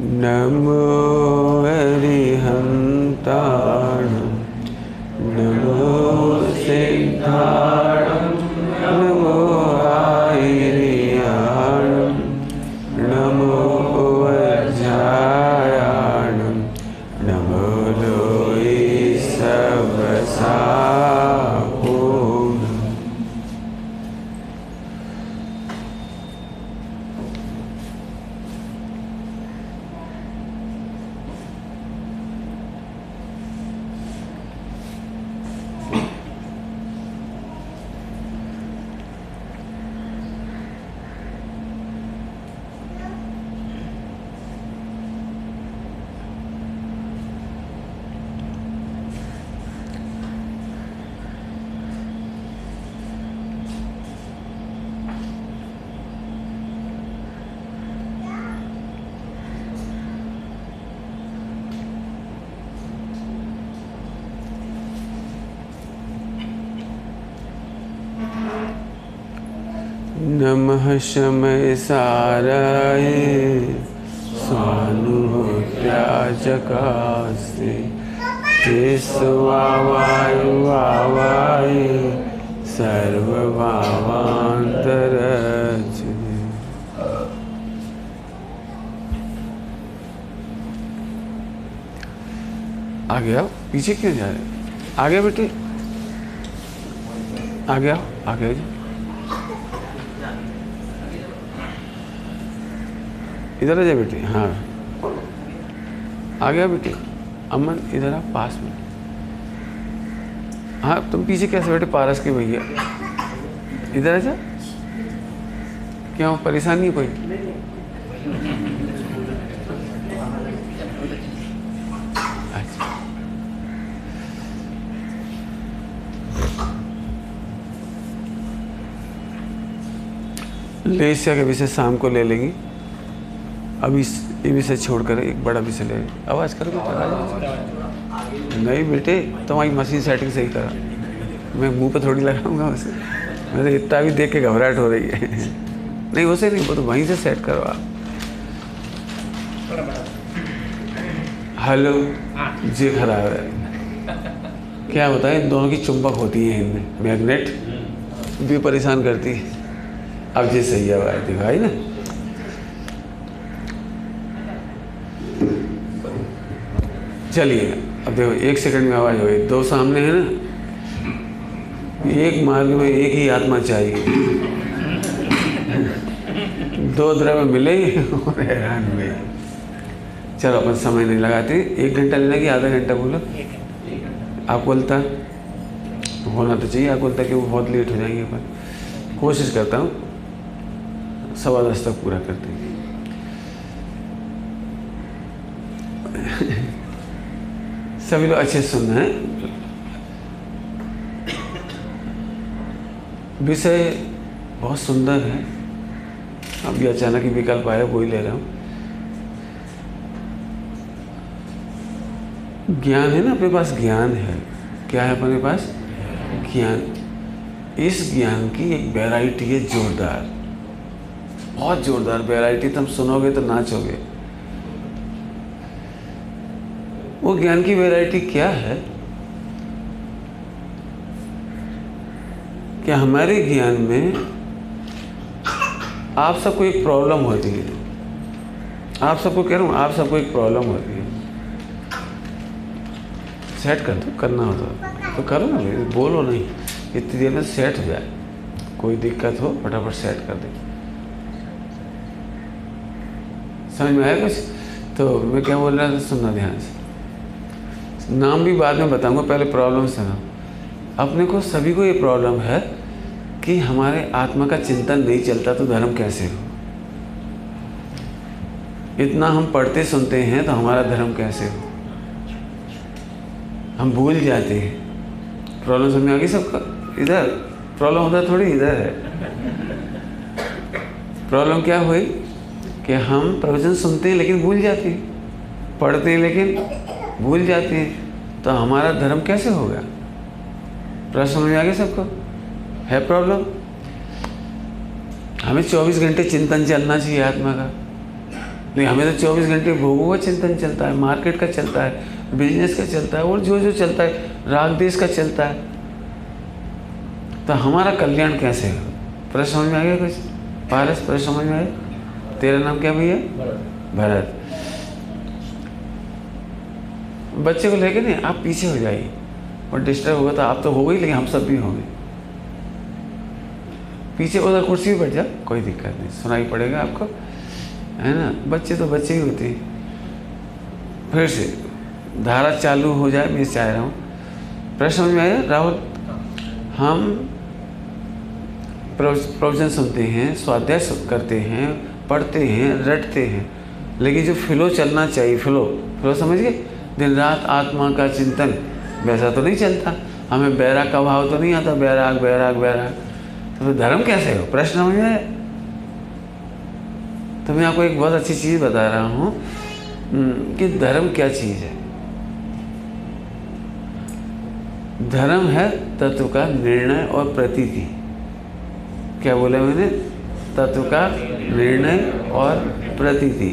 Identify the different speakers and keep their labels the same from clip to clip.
Speaker 1: नमो हरिहन्ताणं नमो सिद्धाणं नमो आयर्याणं नमो वज्रायाणं नमो लोये सबसाहोम् नमः शमय साराय स्वानुभूत्याचकास्ते केशवावायुवावाय सर्वभावान्तरच आगे आओ, पीछे क्यों जा रहे आगे बेटे। आगे आओ, आगे आ जाओ इधर आ जा बेटी हाँ। आ गया बेटी, अमन इधर आ, पास में। हाँ तुम पीछे कैसे बैठे, पारस के भैया? इधर आ जा। क्यों, परेशानी है कोई? अच्छा। लेसिया के विषय शाम को ले लेंगी। अभी इस विषय छोड़कर एक बड़ा विषय ले आवाज़ करो नहीं बेटे तुम्हारी मशीन सेटिंग सही करा। मैं मुँह पे थोड़ी लगाऊँगा उसे। मेरे इतना भी देख के घबराहट हो रही है। नहीं, उसे नहीं, वो तो वहीं से सेट करो आप। हेलो। जी खराब है। क्या बताएँ इन दोनों की चुंबक होती है इनमें। मैग्नेट भी परेशान करती है। अब जी, सही है भाई ना। चलिए अब देखो एक सेकंड में आवाज़ हो गई। दो सामने है ना? एक मार्ग में एक ही आत्मा चाहिए। दो द्रव्य मिले और हैरान हुए। चलो अपन समय नहीं लगाते। एक घंटा लेना कि आधा घंटा बोलो? आकुलता? होना तो चाहिए आकुलता कि वो बहुत लेट हो जाएँगे अपन। कोशिश करता हूँ सवा दस तक पूरा करते हैं सभी लोग अच्छे से रहे हैं। विषय बहुत सुंदर है। अब अभी अचानक ही विकल्प आया, वही ले रहा हूँ। ज्ञान है ना, अपने पास ज्ञान है। क्या है अपने पास? ज्ञान। इस ज्ञान की एक वैरायटी है जोरदार। बहुत जोरदार वैरायटी तुम सुनोगे तो नाचोगे। वो ज्ञान की वैरायटी क्या है? कि हमारे ज्ञान में आप सबको एक प्रॉब्लम होती है? आप सबको कह रहा हूँ, आप सबको एक प्रॉब्लम होती है। सेट कर दो, करना हो। तो करो ना, बोलो नहीं। इतनी देर में सेट हो जाए। कोई दिक्कत हो, फटाफट सेट कर दे। समझ में आया कुछ? तो मैं क्या बोल रहा था? सुनना ध्यान से। नाम भी बाद में बताऊँगा, पहले प्रॉब्लम सुना। अपने को सभी को ये प्रॉब्लम है कि हमारे आत्मा का चिंतन नहीं चलता तो धर्म कैसे हो? इतना हम पढ़ते सुनते हैं तो हमारा धर्म कैसे हो? हम भूल जाते हैं। प्रॉब्लम समझ में आ गई सबका? इधर। प्रॉब्लम होता थोड़ी, इधर है। प्रॉब्लम क्या हुई? कि हम प्रवचन सुनते हैं, लेकिन भूल जाते हैं। पढ़ते हैं, लेकिन भूल जाते हैं। तो हमारा धर्म कैसे होगा प्रश्न समझ में आ गया सबको? है प्रॉब्लम हमें 24 घंटे चिंतन चलना चाहिए आत्मा का। नहीं हमें तो चौबीस घंटे भोगों का चिंतन चलता है मार्केट का चलता है बिज़नेस का चलता है और जो जो चलता है राग देश का चलता है। तो हमारा कल्याण कैसे हो? प्रश्न समझ में आ गया कुछ? पारस प्रश्न समझ में आया? तेरा नाम क्या भैया? भरत। बच्चे को लेके नहीं, आप पीछे हो जाइए। और डिस्टर्ब होगा तो आप तो हो गई, लेकिन हम सब भी होंगे। पीछे उधर कुर्सी पर बैठ जा, कोई दिक्कत नहीं, सुनाई पड़ेगा आपको, है ना? बच्चे तो बच्चे ही होते हैं। फिर से, धारा चालू हो जाए, मैं चाह रहा हूँ। प्रश्न समझ में आया, राहुल? हम प्रवचन सुनते हैं, स्वाध्याय करते हैं, पढ़ते हैं, रटते हैं, लेकिन जो फ्लो चलना चाहिए फ्लो फ्लो समझ गए? दिन रात आत्मा का चिंतन। वैसा तो नहीं चलता। हमें बैराग का भाव तो नहीं आता बैराग बैराग बैराग। तो फिर धर्म कैसे हो? प्रश्न समझ तो मैं आपको एक बहुत अच्छी चीज़ बता रहा हूँ हम्म, कि धर्म क्या चीज़ है? धर्म है तत्व का निर्णय और प्रतीति। क्या बोला मैंने? तत्व का निर्णय और प्रतीति।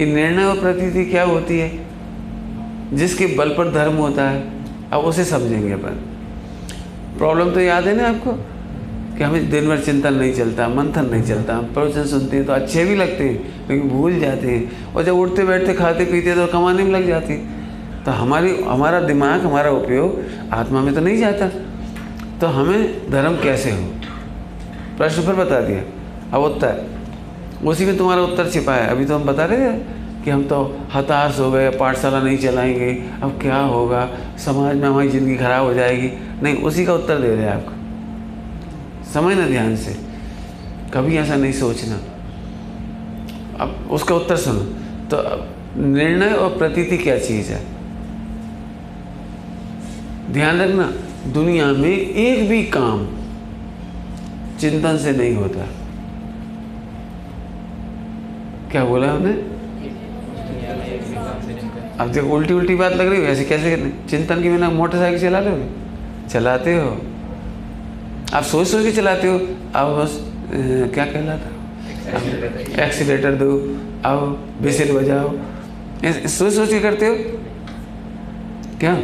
Speaker 1: ये निर्णय और प्रतीति क्या होती है? जिसके बल पर धर्म होता है, अब उसे समझेंगे अपन। प्रॉब्लम तो याद है ना आपको? कि हमें दिन भर चिंतन नहीं चलता, मंथन नहीं चलता हम प्रवचन सुनते हैं तो अच्छे भी लगते हैं, लेकिन भूल जाते हैं। और जब उठते बैठते खाते पीते तो कमाने में लग जाते हैं। तो हमारी, हमारा दिमाग, हमारा उपयोग आत्मा में तो नहीं जाता। तो हमें धर्म कैसे हो? प्रश्न फिर बता दिया। अब उत्तर। उसी में तुम्हारा उत्तर छिपा है। अभी तो हम बता रहे थे कि हम तो हताश हो गए, पाठशाला नहीं चलाएँगे, अब क्या होगा? समाज में हमारी ज़िंदगी खराब हो जाएगी। नहीं, उसी का उत्तर दे रहे हैं आपको समझना ध्यान से। कभी ऐसा नहीं सोचना। अब उसका उत्तर सुनो। तो निर्णय और प्रतीति क्या चीज़ है? ध्यान रखना, दुनिया में एक भी काम चिंतन से नहीं होता। क्या बोला हमने अब देखो, उल्टी उल्टी बात लग रही है ऐसे कैसे चिंतन के बिना मोटरसाइकिल चला रहे हो चलाते हो। आप सोच सोच के चलाते हो। अब बस क्या कहलाता एक्सीटर दो। आओ, बिसिल बजाओ। सोच सोच के करते हो? क्या?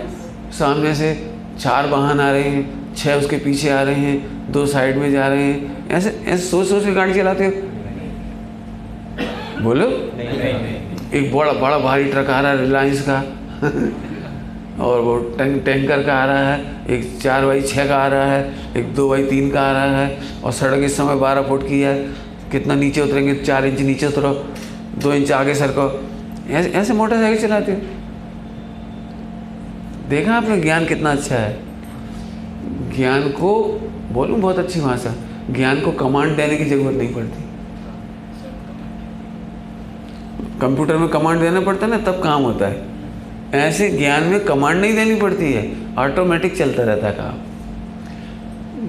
Speaker 1: सामने से चार वाहन आ रहे हैं, छह उसके पीछे आ रहे हैं, दो साइड में जा रहे हैं। ऐसे ऐसे सोच सोच के गाड़ी चलाते हो? बोलो। एक बड़ा बड़ा भारी ट्रक आ रहा है रिलायंस का। और वो टैंक टैंकर का आ रहा है, एक चार बाई छः का आ रहा है, एक दो बाई तीन का आ रहा है, और सड़क इस समय बारह फुट की है। कितना नीचे उतरेंगे? चार इंच नीचे उतरो, दो इंच आगे सरको। ऐसे ऐसे मोटरसाइकिल चलाते हो। देखा आपने ज्ञान कितना अच्छा है? ज्ञान को, बोलूँ बहुत अच्छी भाषा, ज्ञान को कमांड देने की ज़रूरत नहीं पड़ती। कंप्यूटर में कमांड देना पड़ता है ना, तब काम होता है। ऐसे ज्ञान में कमांड नहीं देनी पड़ती है ऑटोमेटिक चलता रहता है काम।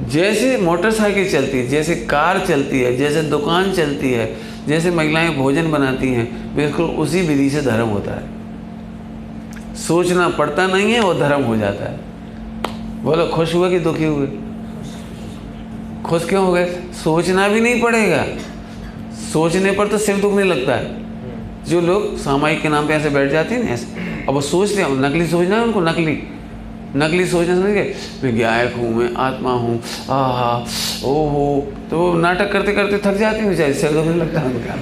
Speaker 1: जैसे मोटरसाइकिल चलती है, जैसे कार चलती है, जैसे दुकान चलती है, जैसे महिलाएँ भोजन बनाती हैं, बिल्कुल उसी विधि से धर्म होता है। सोचना पड़ता नहीं है, वो धर्म हो जाता है। बोलो, खुश हुए कि दुखी हुए? खुश क्यों हो गए? सोचना भी नहीं पड़ेगा। सोचने पर तो सिर दुखने लगता है। जो लोग सामायिक के नाम पे ऐसे बैठ जाते हैं ना ऐसे, अब वो सोचते हैं नकली सोचना है उनको, नकली। नकली सोचना समझ गए? मैं गायक हूँ मैं, आत्मा हूँ, आहा ओ हो तो वो नाटक करते करते थक जाते हैं बेचारे सिर दुखने लगता है उनका।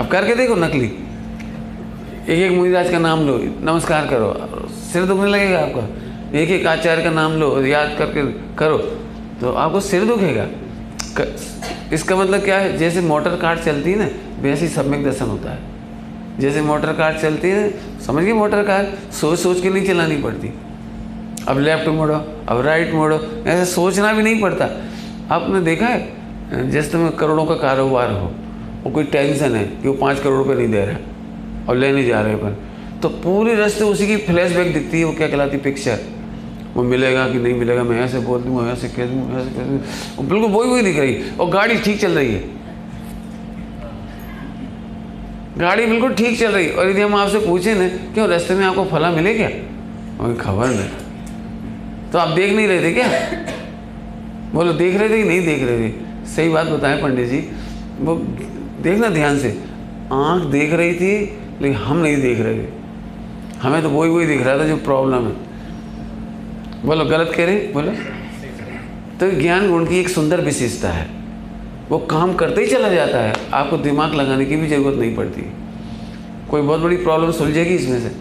Speaker 1: अब करके देखो नकली। एक एक मुनिराज का नाम लो, नमस्कार करो। सिर दुखने लगेगा आपका। एक एक आचार्य का नाम लो, याद करके करो। तो आपको सिर दुखेगा। इसका मतलब क्या है? जैसे मोटर कार चलती है ना, वैसे ही सम्यक दर्शन होता है। जैसे मोटर कार चलती है, समझ गए मोटर कार? सोच सोच के नहीं चलानी पड़ती। अब लेफ़्ट मोड़ो, अब राइट मोड़ो, ऐसे सोचना भी नहीं पड़ता। आपने देखा है? जैसे तुम्हें करोड़ों का कारोबार हो, वो कोई टेंशन है कि वो पाँच करोड़ रुपये नहीं दे रहा और लेने जा रहे हैं अपन। तो पूरे रास्ते उसी की फ्लैश बैक दिखती है, वो क्या कहलाती पिक्चर वो मिलेगा कि नहीं मिलेगा, मैं ऐसे बोल दूँ ऐसे कह दूँ ऐसे कह दूँ बिल्कुल वही वही दिख रही और गाड़ी ठीक चल रही है। गाड़ी बिल्कुल ठीक चल रही और यदि हम आपसे पूछे ना, क्यों रास्ते में आपको फला मिले क्या? कोई खबर नहीं। तो आप देख नहीं रहे थे क्या? बोलो, देख रहे थे कि नहीं देख रहे थे? सही बात बताएँ पंडित जी। वो देखना ध्यान से। आँख देख रही थी, लेकिन हम नहीं देख रहे। थे हमें तो वही वही दिख रहा था जो प्रॉब्लम है। बोलो, गलत कह रहे बोलो। तो ज्ञान गुण की एक सुंदर विशेषता है। वो काम करते ही चला जाता है। आपको दिमाग लगाने की भी ज़रूरत नहीं पड़ती। कोई बहुत बड़ी प्रॉब्लम सुलझेगी इसमें से।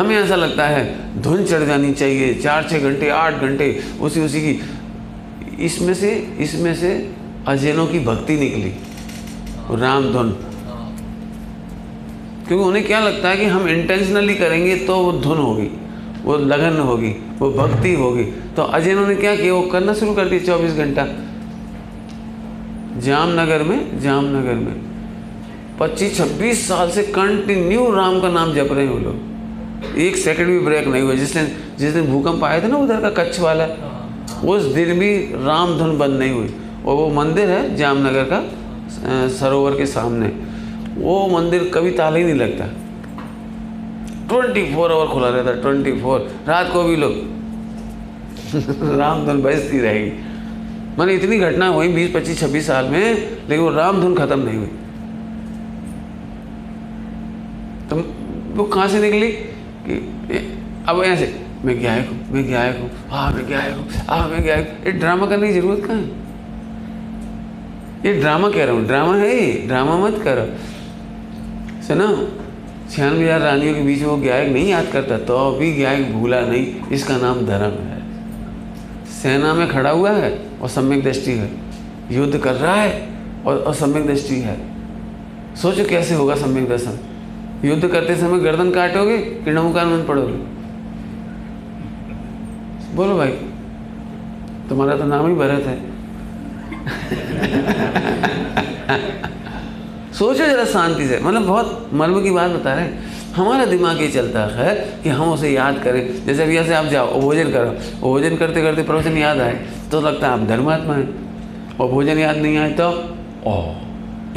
Speaker 1: हमें ऐसा लगता है, धुन चढ़ जानी चाहिए चार छः घंटे, आठ घंटे उसी उसी की। इसमें से इसमें से अजैनों की भक्ति निकली। राम धुन। क्योंकि उन्हें क्या लगता है कि हम इंटेंशनली करेंगे तो वो धुन होगी। वो लगन होगी, वो भक्ति होगी। तो अजय ने क्या किया? वो करना शुरू कर दिया चौबीस घंटा। जामनगर में जामनगर में। पच्चीस, छब्बीस साल से कंटिन्यू राम का नाम जप रहे हैं वो लोग। एक सेकंड भी ब्रेक नहीं हुआ। जिस दिन जिस दिन भूकंप आया था ना उधर का कच्छ वाला, उस दिन भी राम धुन बंद नहीं हुई। और वो मंदिर है जामनगर का सरोवर के सामने। वो मंदिर कभी ताला ही नहीं लगता। ट्वेंटी फोर आवर खुला रहता ट्वेंटी फोर। रात को भी लोग राम धुन बजती रहेगी। मैंने इतनी घटना हुई बीस, पच्चीस, छब्बीस साल में, लेकिन वो राम धुन खत्म नहीं हुई। तो वो कहाँ से निकली? कि अब ऐसे मैं गायक हूँ? मैं गायक हूँ? हाँ मैं गायक हूँ? हाँ मैं गायक ये ड्रामा करने की ज़रूरत कहाँ है? ये ड्रामा कह रहा हूँ, ड्रामा है ये। ड्रामा मत करो। सुनो छियानवे हज़ार रानियों के बीच में वो गायक नहीं याद करता तो अभी गायक भूला नहीं, इसका नाम धर्म है। सेना में खड़ा हुआ है और सम्यक दृष्टि है। युद्ध कर रहा है और असम्यक दृष्टि है। सोचो कैसे होगा सम्यक दर्शन? युद्ध करते समय गर्दन काटोगे कि नमुकान मन पड़ोगे? बोलो भाई, तुम्हारा तो नाम ही भरत है। सोचो जरा शांति से। मतलब बहुत मर्म की बात बता रहे हैं। हमारा दिमाग ये चलता है कि हम उसे याद करें। जैसे अभी ऐसे आप जाओ, भोजन करो। भोजन करते करते प्रवचन याद आए तो लगता है आप धर्मात्मा हैं। और भोजन याद नहीं आए तो ओ,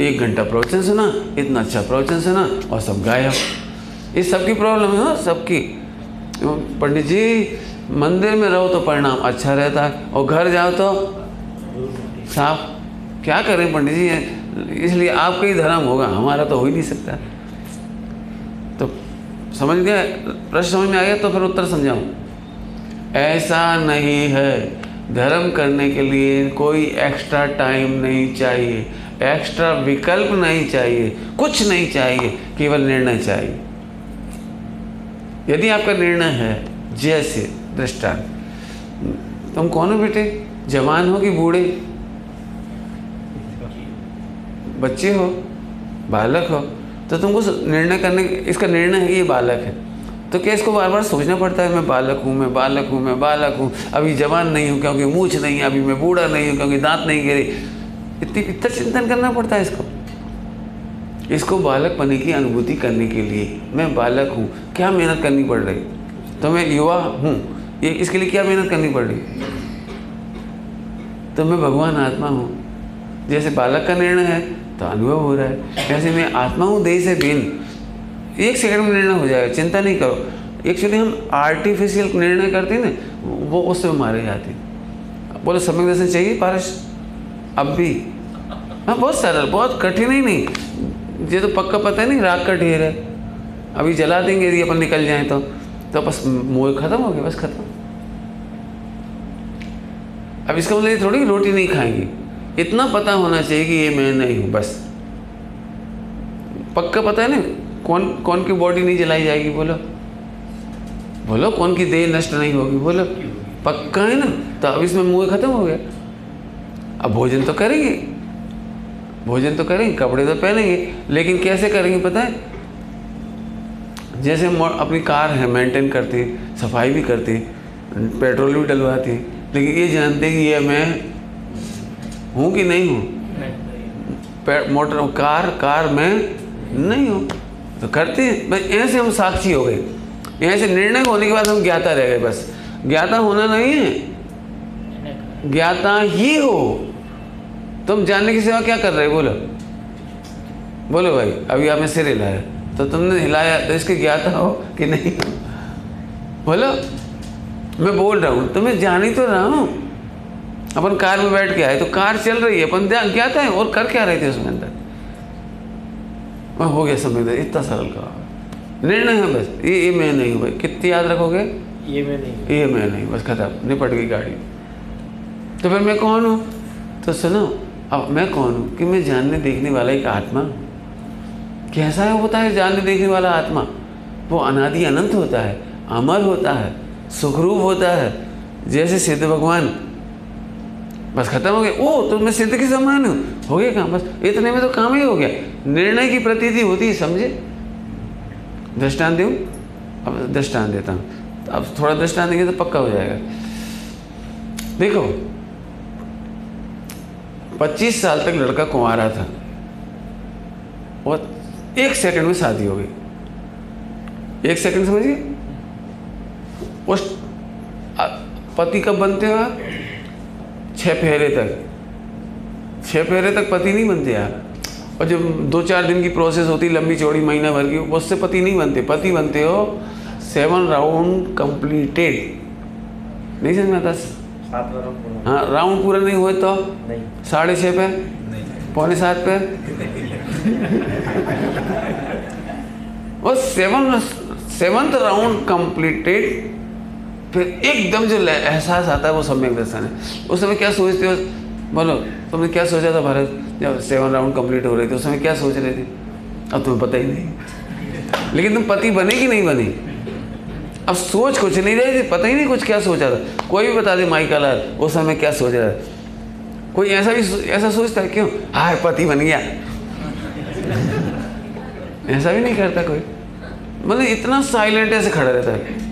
Speaker 1: एक घंटा प्रवचन सुना, इतना अच्छा प्रवचन सुना, और सब गायब। ये सबकी प्रॉब्लम है सबकी। पंडित जी, मंदिर में रहो तो परिणाम अच्छा रहता है, और घर जाओ तो साफ़। क्या करें पंडित जी इसलिए आपका ही धर्म होगा, हमारा तो हो ही नहीं सकता। तो समझ गए? प्रश्न समझ में आ गया? तो फिर उत्तर समझाऊं ऐसा नहीं है। धर्म करने के लिए कोई एक्स्ट्रा टाइम नहीं चाहिए। एक्स्ट्रा विकल्प नहीं चाहिए। कुछ नहीं चाहिए, केवल निर्णय चाहिए। यदि आपका निर्णय है, जैसे दृष्टांत। तुम कौन हो बेटे? जवान हो कि बूढ़े? बच्चे हो, बालक हो तो तुमको निर्णय करने इसका निर्णय है कि ये बालक है। तो क्या इसको बार बार सोचना पड़ता है, मैं बालक हूँ, मैं बालक हूँ, मैं बालक हूँ, अभी जवान नहीं हूँ, क्योंकि मूछ नहीं है, अभी मैं बूढ़ा नहीं हूँ, क्योंकि दांत नहीं गिरे। इतनी इतना चिंतन करना पड़ता है इसको। इसको बालक पने की अनुभूति करने के लिए, मैं बालक हूँ, क्या मेहनत करनी पड़ रही? तो मैं युवा हूँ, ये इसके लिए क्या मेहनत करनी पड़ रही? तो मैं भगवान आत्मा हूँ। जैसे बालक का निर्णय है तो अनुभव हो रहा है। जैसे मैं आत्मा हूँ, देह से भिन्न। एक सेकंड में निर्णय हो जाएगा, चिंता नहीं करो। एक्चुअली हम आर्टिफिशियल निर्णय करते हैं ना, वो उससे मारे जाते हैं। बोलो, समय दर्शन चाहिए पारस अब भी। हाँ बहुत सरल, बहुत कठिन ही नहीं। ये तो पक्का पता नहीं राग का ढेर है। अभी जला देंगे, यदि अपन निकल जाए तो। तो बस मोह खत्म हो गया, बस खत्म। अब इसका मतलब ये थोड़ी रोटी नहीं खाएँगी। इतना पता होना चाहिए कि ये मैं नहीं हूँ, बस। पक्का पता है ना? कौन कौन की बॉडी नहीं जलाई जाएगी, बोलो। बोलो, कौन की देह नष्ट नहीं होगी, बोलो। पक्का है ना? तो अब इसमें मुँह खत्म हो गया। अब भोजन तो करेंगे। भोजन तो करेंगे, कपड़े तो पहनेंगे। लेकिन कैसे करेंगे पता है? जैसे अपनी कार है मेंटेन करती सफ़ाई भी करती पेट्रोल भी डलवाती लेकिन ये जानते कि ये मैं हूँ कि नहीं हूँ? मोटर कार कार में नहीं हूँ। तो करते हैं। बस ऐसे हम साक्षी हो गए। ऐसे निर्णय होने के बाद हम ज्ञाता रह गए बस। ज्ञाता होना नहीं है। ज्ञाता ही हो। तुम जानने की सेवा क्या कर रहे हो? बोलो। बोलो भाई अभी आपने सिर हिलाया। तो तुमने हिलाया तो इसके ज्ञाता हो कि नहीं बोलो। मैं बोल रहा हूँ। तुम्हें जान ही तो रहा हूँ। अपन कार में बैठ के आए तो कार चल रही है अपन ध्यान क्या था और कर क्या रहे थे उसमें अंदर? हो गया समझ इतना सरल का निर्णय है बस ये ये मैं नहीं हूँ भाई कितनी याद रखोगे?
Speaker 2: ये मैं नहीं
Speaker 1: ये मैं नहीं बस खत्म निपट गई गाड़ी। तो फिर मैं कौन हूँ? तो सुनो अब मैं कौन हूँ? कि मैं जानने देखने वाला एक आत्मा कैसा है होता है जानने देखने वाला आत्मा? वो अनादि अनंत होता है अमर होता है सुखरूप होता है जैसे सिद्ध भगवान बस खत्म हो गया। ओ तो मैं सिद्ध के समान हूँ। हो गया काम, बस। इतने में तो काम ही हो गया। निर्णय की प्रतीति होती है, समझे? दृष्टान दूँ? अब दृष्टान देता हूँ। अब थोड़ा दृष्टान देंगे तो पक्का हो जाएगा। देखो 25 साल तक लड़का कुंवारा था और एक सेकंड में शादी हो गई। एक सेकंड, समझिए? उस पति कब बनते हो आप? छः फेरे तक। छः फेरे तक पति नहीं बनते यार। और जब दो चार दिन की प्रोसेस होती लंबी चौड़ी महीना भर की उससे पति नहीं बनते। पति बनते हो सेवन राउंड कंप्लीटेड नहीं समझ में आता? हाँ राउंड पूरा नहीं हुए तो? साढ़े छः पे? पौने सात पे? और सेवन सेवंथ राउंड कंप्लीटेड फिर एकदम जो एहसास आता है वो सम्यक दर्शन है उस समय क्या सोचते हो? बोलो, तुमने क्या सोचा था भारत? जब सेवन राउंड कंप्लीट हो रहे थे, उस समय क्या सोच रहे थे? अब तुम्हें पता ही नहीं। लेकिन तुम पति बने कि नहीं बने? अब सोच कुछ नहीं रही थी, पता ही नहीं कुछ क्या सोचा था। कोई भी बता दे, माई लाल उस समय क्या सोच रहा था? कोई ऐसा भी ऐसा सोचता है, क्यों? हाय, पति बन गया। ऐसा भी नहीं करता कोई। मतलब इतना साइलेंट ऐसे खड़ा रहता है।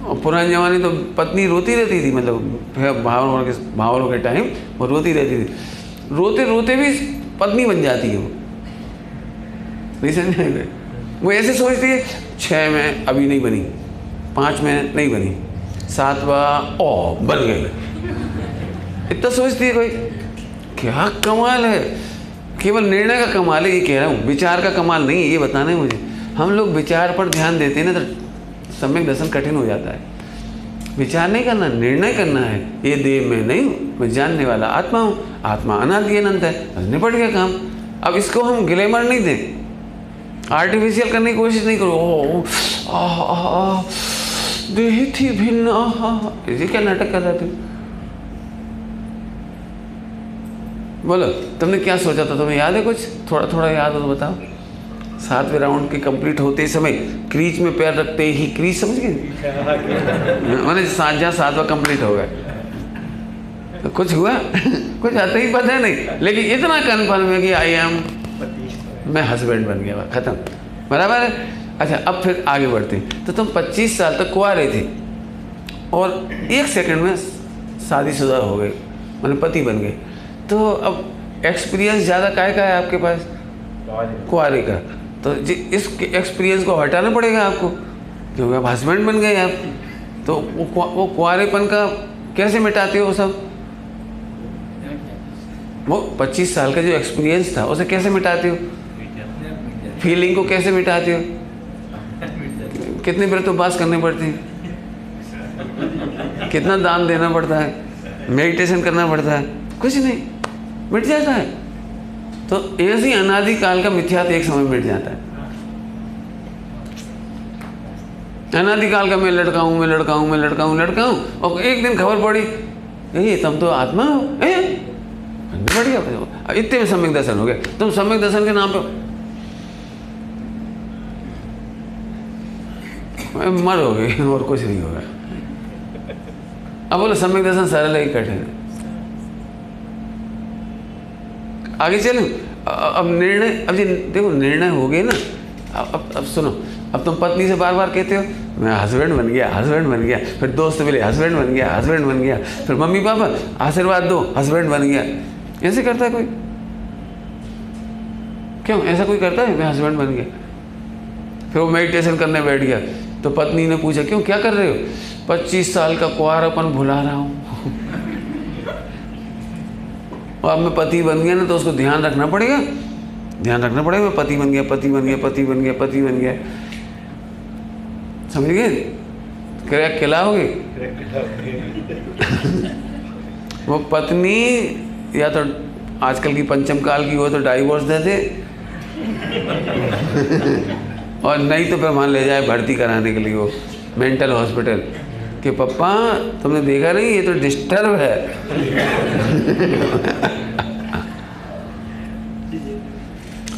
Speaker 1: और पुराने ज़माने तो पत्नी रोती रहती थी मतलब भावरों के भावरों के टाइम वो रोती रहती थी। रोते रोते भी पत्नी बन जाती है वो। नहीं समझ वो ऐसे सोचती है छः में अभी नहीं बनी, पाँच में नहीं बनी, सातवा ओ, बन गई। इतना सोचती है कोई, क्या कमाल है? केवल निर्णय का कमाल है, ये कह रहा हूँ, विचार का कमाल नहीं है, ये बताना है मुझे। हम लोग विचार पर ध्यान देते हैं ना तो सम्यक दर्शन कठिन हो जाता है। विचार नहीं करना, निर्णय करना है। ये देह में नहीं हूँ, मैं जानने वाला आत्मा हूँ, आत्मा अनादि अनंत है, बस निपट गया काम। अब इसको हम ग्लेमर नहीं दें। आर्टिफिशियल करने की कोशिश नहीं करो। ओ देही थी भिन्न ये क्या नाटक कर रहे थे? बोलो, तुमने क्या सोचा था? तुम्हें याद है कुछ? थोड़ा थोड़ा याद हो तो बताओ। सातवें राउंड के कंप्लीट होते समय क्रीज में पैर रखते ही क्रीज समझ गए? मैंने सात जहाँ सातवा कंप्लीट हो गया। तो कुछ हुआ? कुछ आता ही पता है नहीं। लेकिन इतना कन्फर्म है कि आई एम मैं हस्बैंड बन गया ख़त्म। बराबर है? अच्छा अब फिर आगे बढ़ते हैं। तो तुम 25 साल तक कुआ थे। और एक सेकंड में शादीशुदा हो गए। मैंने पति बन गए। तो अब एक्सपीरियंस ज़्यादा काय का है आपके पास? कुआरे का। तो इस एक्सपीरियंस को हटाना पड़ेगा आपको, क्योंकि आप हस्बैंड बन गए आप। तो वो वो कुआरेपन का कैसे मिटाते हो सब? वो 25 साल का जो एक्सपीरियंस था, उसे कैसे मिटाते हो? फीलिंग को कैसे मिटाते हो? कितने व्रत उपवास करने पड़ते हैं। कितना दान देना पड़ता है मेडिटेशन करना पड़ता है। कुछ नहीं, मिट जाता है। तो ऐसी अनादि काल का मिथ्यात एक समय मिट जाता है। अनादि काल का मैं लड़का हूँ, मैं लड़का हूँ, मैं लड़का हूँ लड़का हूँ, और एक दिन खबर पड़ी ये तुम तो आत्मा हो, ए, बढ़िया इतने में सम्यक दर्शन हो गए तुम सम्यक दर्शन के नाम पे मर गए और कुछ नहीं होगा अब बोलो, सम्यक दर्शन सरल ही कठिन है। आगे चलो। अब निर्णय, अब जी, देखो, निर्णय हो गए ना। अब अब अब सुनो, अब तुम पत्नी से बार बार कहते हो, मैं हस्बैंड बन गया हस्बैंड बन गया। फिर दोस्त मिले हस्बैंड बन गया हस्बैंड बन गया। फिर मम्मी, पापा, आशीर्वाद दो हस्बैंड बन गया। ऐसे करता है कोई? क्यों? ऐसा कोई करता है? मैं हस्बैंड बन गया। फिर वो मेडिटेशन करने बैठ गया। तो पत्नी ने पूछा, क्यों? क्या कर रहे हो? पच्चीस साल का कुआरापन भुला रहा हूँ। और अब मैं पति बन गया ना तो उसको ध्यान रखना पड़ेगा। ध्यान रखना पड़ेगा, मैं पति बन गया, पति बन गया, पति बन गया, पति बन गया। समझ गए? क्रैक खिलाओगे वो पत्नी या तो आजकल की पंचम काल की हो तो डाइवोर्स दे दे। और नहीं तो फिर वहाँ ले जाए भर्ती कराने के लिए वो मेंटल हॉस्पिटल कि पप्पा, तुमने देखा नहीं, ये तो डिस्टर्ब है।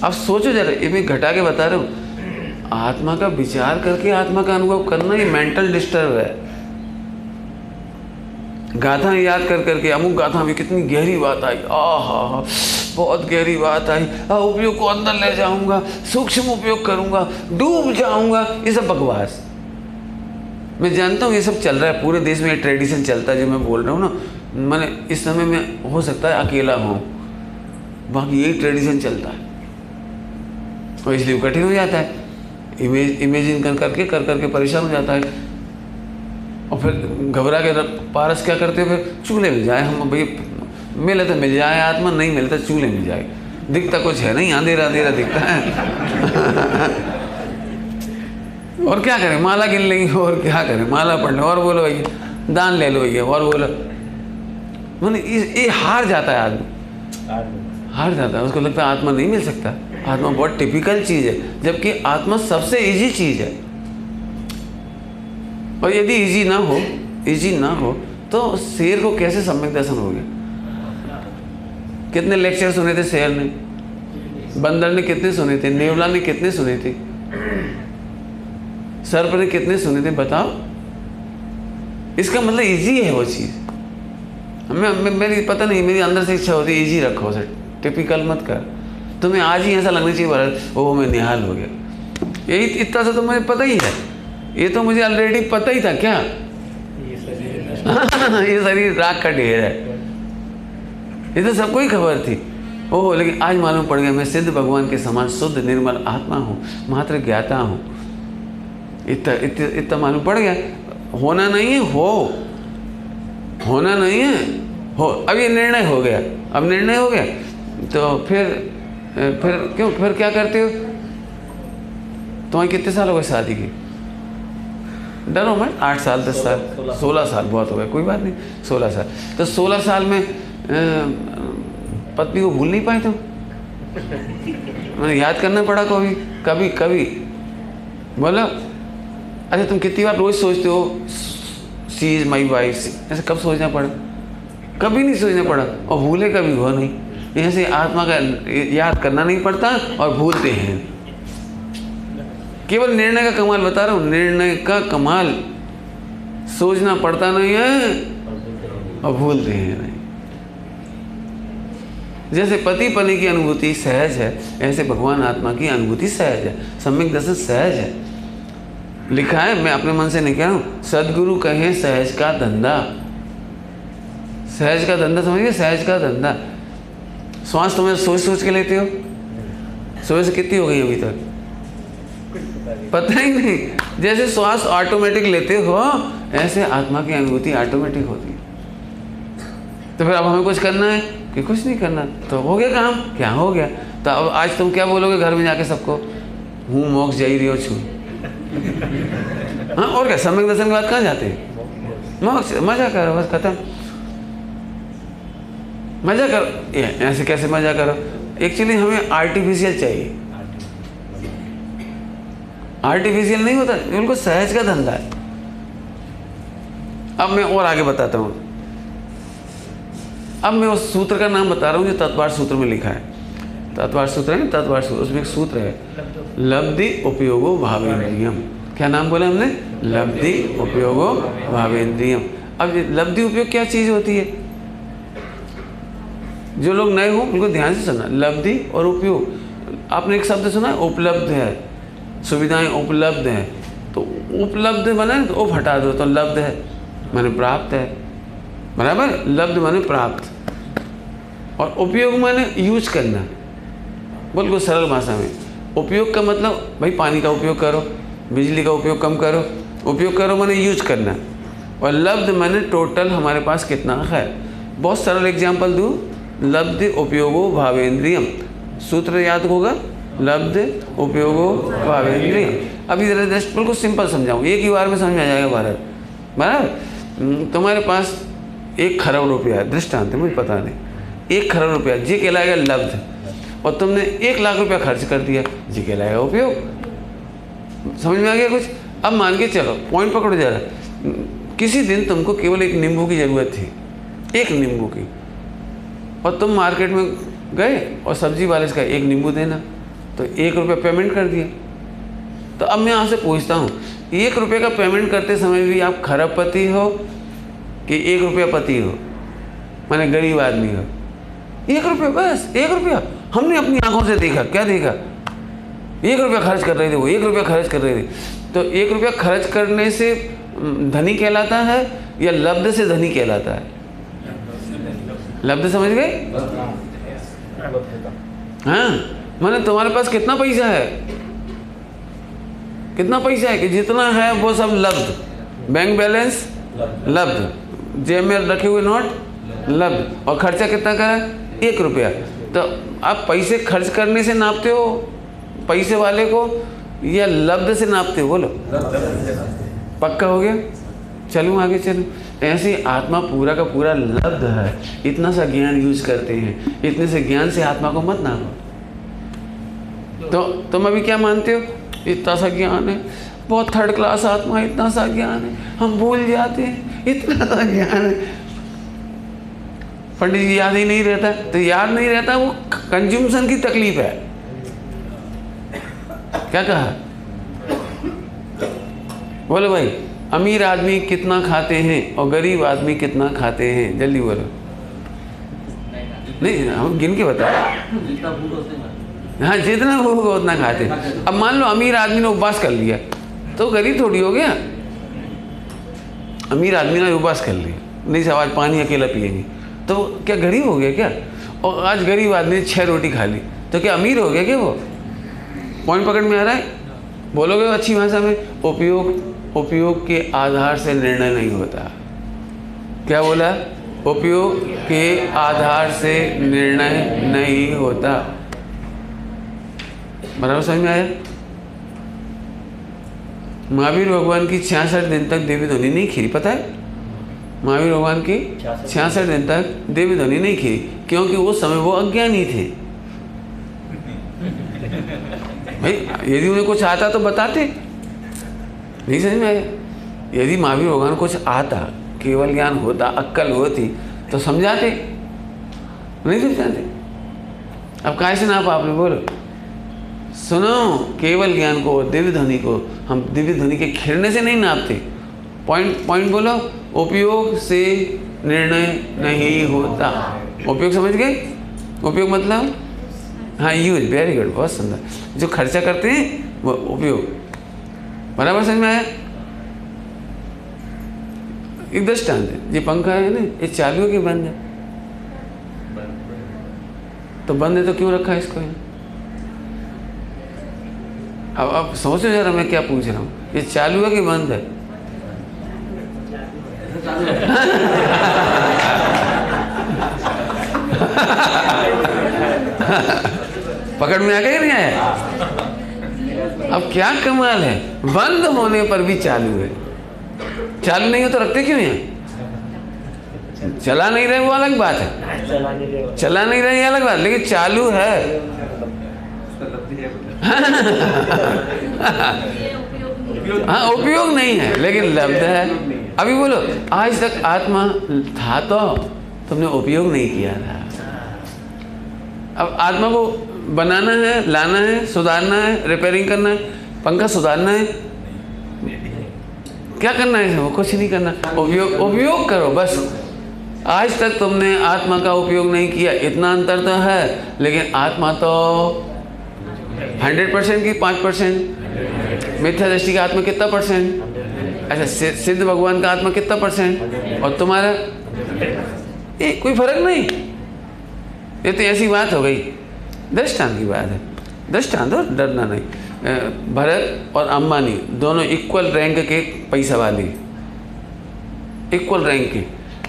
Speaker 1: अब सोचो जरा, ये मैं घटा के बता रहा हूँ। आत्मा का विचार करके आत्मा का अनुभव करना ये मेंटल डिस्टर्ब है। गाथा याद कर करके, अमुक गाथा में कितनी गहरी बात आई। आ हा हा बहुत गहरी बात आई। उपयोग को अंदर ले जाऊँगा, सूक्ष्म उपयोग करूँगा, डूब जाऊँगा, ये सब बकवास। मैं जानता हूँ ये सब चल रहा है, पूरे देश में ये ट्रेडिशन चलता है, जो मैं बोल रहा हूँ ना। मैंने इस समय में हो सकता है अकेला हूँ। बाकी यही ट्रेडिशन चलता है। और इसलिए कठिन हो जाता है। इमेज इमेजिन कर करके कर करके परेशान हो जाता है। और फिर घबरा के पारस क्या करते फिर? चूल्हे में जाए हम भैया मिले तो मिल जाए आत्मा, नहीं मिलता तो चूल्हे में जाए। दिखता कुछ है नहीं, अंधेरा अंधेरा दिखता है। और क्या करें? माला गिन लेंगे और क्या करें? माला पढ़ लें और बोलो भैया दान ले लो भैया और बोलो। मैंने ये हार जाता है आदमी। हार जाता है। उसको लगता है आत्मा नहीं मिल सकता। आत्मा बहुत टिपिकल चीज़ है जबकि आत्मा सबसे इजी चीज़ है। और यदि इजी ना हो इजी ना हो तो शेर को कैसे सम्यक दर्शन हो गया? कितने लेक्चर सुने थे शेर ने? बंदर ने कितने सुने थे? नेवला ने कितने सुने थे? सर्प पर कितने सुने थे बताओ। इसका मतलब इजी है वो चीज़। मैं, मेरी पता नहीं मेरी अंदर से इच्छा होती है इजी रखो सर टिपिकल मत कर। तुम्हें आज ही ऐसा लगना चाहिए भारत ओ मैं निहाल हो गया। यही इतना सा तो मुझे पता ही है। ये तो मुझे ऑलरेडी पता ही था क्या? ये शरीर राख का ढेर है। ये तो सबको ही खबर थी। ओह लेकिन आज मालूम पड़ गया मैं सिद्ध भगवान के समान शुद्ध निर्मल आत्मा हूँ मात्र ज्ञाता हूँ। इतना इतना इतना मालूम पड़ गया। होना नहीं है हो। होना नहीं है हो। अब ये निर्णय हो गया। अब निर्णय हो गया। तो फिर फिर क्यों फिर क्या करते हो? तुम्हारे कितने साल हो गए शादी की? डरो मैं आठ साल दस साल सोलह। साल बहुत हो गए कोई बात नहीं सोलह साल। तो सोलह साल में पत्नी को भूल नहीं पाए तुम? मैंने याद करना पड़ा कभी कभी कभी। बोलो। अच्छा तुम कितनी बार रोज सोचते हो, सी इज़ माई वाइफ ऐसे कब सोचना पड़ा? कभी नहीं सोचना पड़ा, और भूले कभी हो नहीं। ऐसे आत्मा का याद करना नहीं पड़ता और भूलते हैं। केवल निर्णय का कमाल बता रहा हूँ, निर्णय का कमाल। सोचना पड़ता नहीं है, और भूलते हैं नहीं। जैसे पति पति की अनुभूति सहज है, ऐसे भगवान आत्मा की अनुभूति सहज है, सम्यक दर्शन सहज है। लिखा है, मैं अपने मन से नहीं कह रहा हूँ। सदगुरु कहे, सहज का धंधा। सहज का धंधा समझिए सहज का धंधा। श्वास तुम्हें सोच सोच के लेते हो? सुबह से कितनी हो गई अभी तक? पता ही नहीं। जैसे श्वास ऑटोमेटिक लेते हो, ऐसे आत्मा की अनुभूति ऑटोमेटिक होती है। तो फिर अब हमें कुछ करना है? कि कुछ नहीं करना। तो हो गया काम। क्या हो गया? तो अब आज तुम क्या बोलोगे घर में जाके सबको? हूँ, मोक्ष जा रही हो छू। हाँ और क्या, सम्यक दर्शन के बाद कहाँ जाते हैं? मोक्ष मज़ा करो, बस खत्म। मज़ा करो। ऐसे कैसे मज़ा करो? एक्चुअली हमें आर्टिफिशियल चाहिए। आर्टिफिशियल नहीं होता बिल्कुल सहज का धंधा है। अब मैं और आगे बताता हूँ। अब मैं उस सूत्र का नाम बता रहा हूँ जो तत्वार सूत्र में लिखा है। तत्वार सूत्र है तत्वार सूत्र, उसमें एक सूत्र है। लब्धि उपयोगो भावेंद्रियम क्या नाम बोला हमने? लब्धि उपयोगो भावेंद्रियम अब लब्धि उपयोग क्या चीज़ होती है? जो लोग नए हो, उनको ध्यान से सुनना। लब्धि और उपयोग। आपने एक शब्द सुना है, उपलब्ध है। सुविधाएँ उपलब्ध हैं। तो उपलब्ध तो उप हटा दो तो लब्ध है। मैंने प्राप्त है। बराबर? लब्ध माने प्राप्त। और उपयोग माने यूज़ करना। बिल्कुल सरल भाषा में। उपयोग का मतलब भाई पानी का उपयोग करो बिजली का उपयोग कम करो उपयोग करो मैंने यूज़ करना। और लब्ध मैंने टोटल हमारे पास कितना है? बहुत सरल एग्ज़ाम्पल दूँ लब्ध उपयोगो भावेंद्रियम। सूत्र याद होगा? लब्ध उपयोगो भावेंद्रियम। अभी जरा जस्ट बिल्कुल सिंपल समझाऊँ। एक ही बार में समझ आ जाएगा भारत। बराबर हम्म, तुम्हारे पास एक खरब रुपया है दृष्टांत मुझे पता नहीं। एक खरब रुपया जी कहलाएगा लब्ध। और तुमने एक लाख रुपया खर्च कर दिया। जी कहलाएगा उपयोग? समझ में आ गया कुछ? अब मान के चलो पॉइंट पकड़ो जरा। किसी दिन तुमको केवल एक नींबू की ज़रूरत थी, एक नींबू की। और तुम मार्केट में गए और सब्ज़ी वाले से एक नींबू देना। तो एक रुपया पेमेंट कर दिया। तो अब मैं आपसे पूछता हूँ, एक रुपये का पेमेंट करते समय भी आप खराब पति हो कि एक रुपया पति हो? मैंने गरीब आदमी हो? एक रुपया, बस, एक रुपया। हमने अपनी आँखों से देखा, क्या देखा? एक रुपया खर्च कर रहे थे वो, एक रुपया खर्च कर रहे थे। तो एक रुपया खर्च करने से धनी कहलाता है या लब्ध से धनी कहलाता है? लब्ध समझ गए हाँ मैंने तुम्हारे पास कितना पैसा है? कितना पैसा है कि जितना है वो सब लब्ध? बैंक बैलेंस लब्ध। जेब में रखे हुए नोट लब्ध। और खर्चा कितना का है एक रुपया। तो आप पैसे खर्च करने से नापते हो? पैसे वाले को या लब्ध से नापते हो? बोलो। पक्का हो गया? चलूँ आगे चलूँ। ऐसे आत्मा पूरा का पूरा लब्ध है। इतना सा ज्ञान यूज़ करते हैं। इतने से ज्ञान से आत्मा को मत नापो। तो तुम अभी क्या मानते हो? इतना सा ज्ञान है। बहुत थर्ड क्लास आत्मा इतना सा ज्ञान है। हम भूल जाते हैं। इतना सा ज्ञान है। पंडित जी याद ही नहीं रहता। तो याद नहीं रहता वो कंज्यूमशन की तकलीफ़ है। क्या कहा? बोलो भाई अमीर आदमी कितना खाते हैं और गरीब आदमी कितना खाते हैं? जल्दी बोलो। नहीं हम गिन के बताओ। हाँ जितना भूख उतना खाते हैं। अब मान लो अमीर आदमी ने उपवास कर लिया तो गरीब थोड़ी हो गया। अमीर आदमी ने उपवास कर लिया नहीं सब आज पानी अकेला पिएँगे। तो क्या गरीब हो गया क्या? और आज गरीब आदमी ने छः रोटी खा ली। तो क्या अमीर हो गया क्या वो? पॉइंट पकड़ में आ रहा है? बोलोगे अच्छी भाषा में? उपयोग उपयोग के आधार से निर्णय नहीं होता। क्या बोला? उपयोग के आधार से निर्णय नहीं होता। बराबर समझ में आया? महावीर भगवान की छियासठ दिन तक देवी ध्वनि नहीं खीरी, पता है? महावीर भगवान की छियासठ दिन तक देवी ध्वनि नहीं खीरी क्योंकि उस समय वो अज्ञानी थे। भाई यदि उन्हें कुछ आता तो बताते। नहीं समझ में आया? यदि महावीर भगवान कुछ आता केवल ज्ञान होता अक्कल होती तो समझाते। नहीं समझाते। अब काय से नाप आपने बोलो? सुनो केवल ज्ञान को दिव्य ध्वनि को हम दिव्य ध्वनि के खिरने से नहीं नापते। पॉइंट पॉइंट बोलो। उपयोग से निर्णय नहीं होता। उपयोग समझ गए? उपयोग मतलब? हाँ यूज़ वेरी गुड बहुत सुंदर। जो खर्चा करते हैं, वो उपयोग। बराबर समझ में आया? एक दृष्टांत है ये पंखा है ना? ये चालू है कि बंद है। तो बंद है तो क्यों रखा है इसको? यहाँ अब अब सोचो जरा मैं क्या पूछ रहा हूँ। ये चालू है कि बंद है। पकड़ में आ गया नहीं आया अब क्या कमाल है? बंद होने पर भी चालू है। चालू नहीं हो तो रखते क्यों यहाँ चला नहीं रहे वो अलग बात है। चला नहीं रहे ये अलग बात, लेकिन चालू है। हाँ उपयोग नहीं है, लेकिन लब्ध है। अभी बोलो, आज तक आत्मा था तो तुमने उपयोग नहीं किया था। अब आत्मा को बनाना है, लाना है, सुधारना है रिपेयरिंग करना है, पंखा सुधारना है। क्या करना है? वो कुछ नहीं करना। उपयोग उपयोग करो, बस। आज तक तुमने आत्मा का उपयोग नहीं किया, इतना अंतर तो है, लेकिन आत्मा तो हंड्रेड परसेंट की पाँच परसेंट मिथ्या दृष्टि का आत्मा कितना परसेंट अच्छा सिद्ध भगवान का आत्मा कितना परसेंट और तुम्हारा? ये कोई फ़र्क नहीं। ये तो ऐसी बात हो गई। दृष्टांत की बात है। दृष्टांत हो डरना नहीं। भरत और अंबानी दोनों इक्वल रैंक के पैसा वाले इक्वल रैंक के।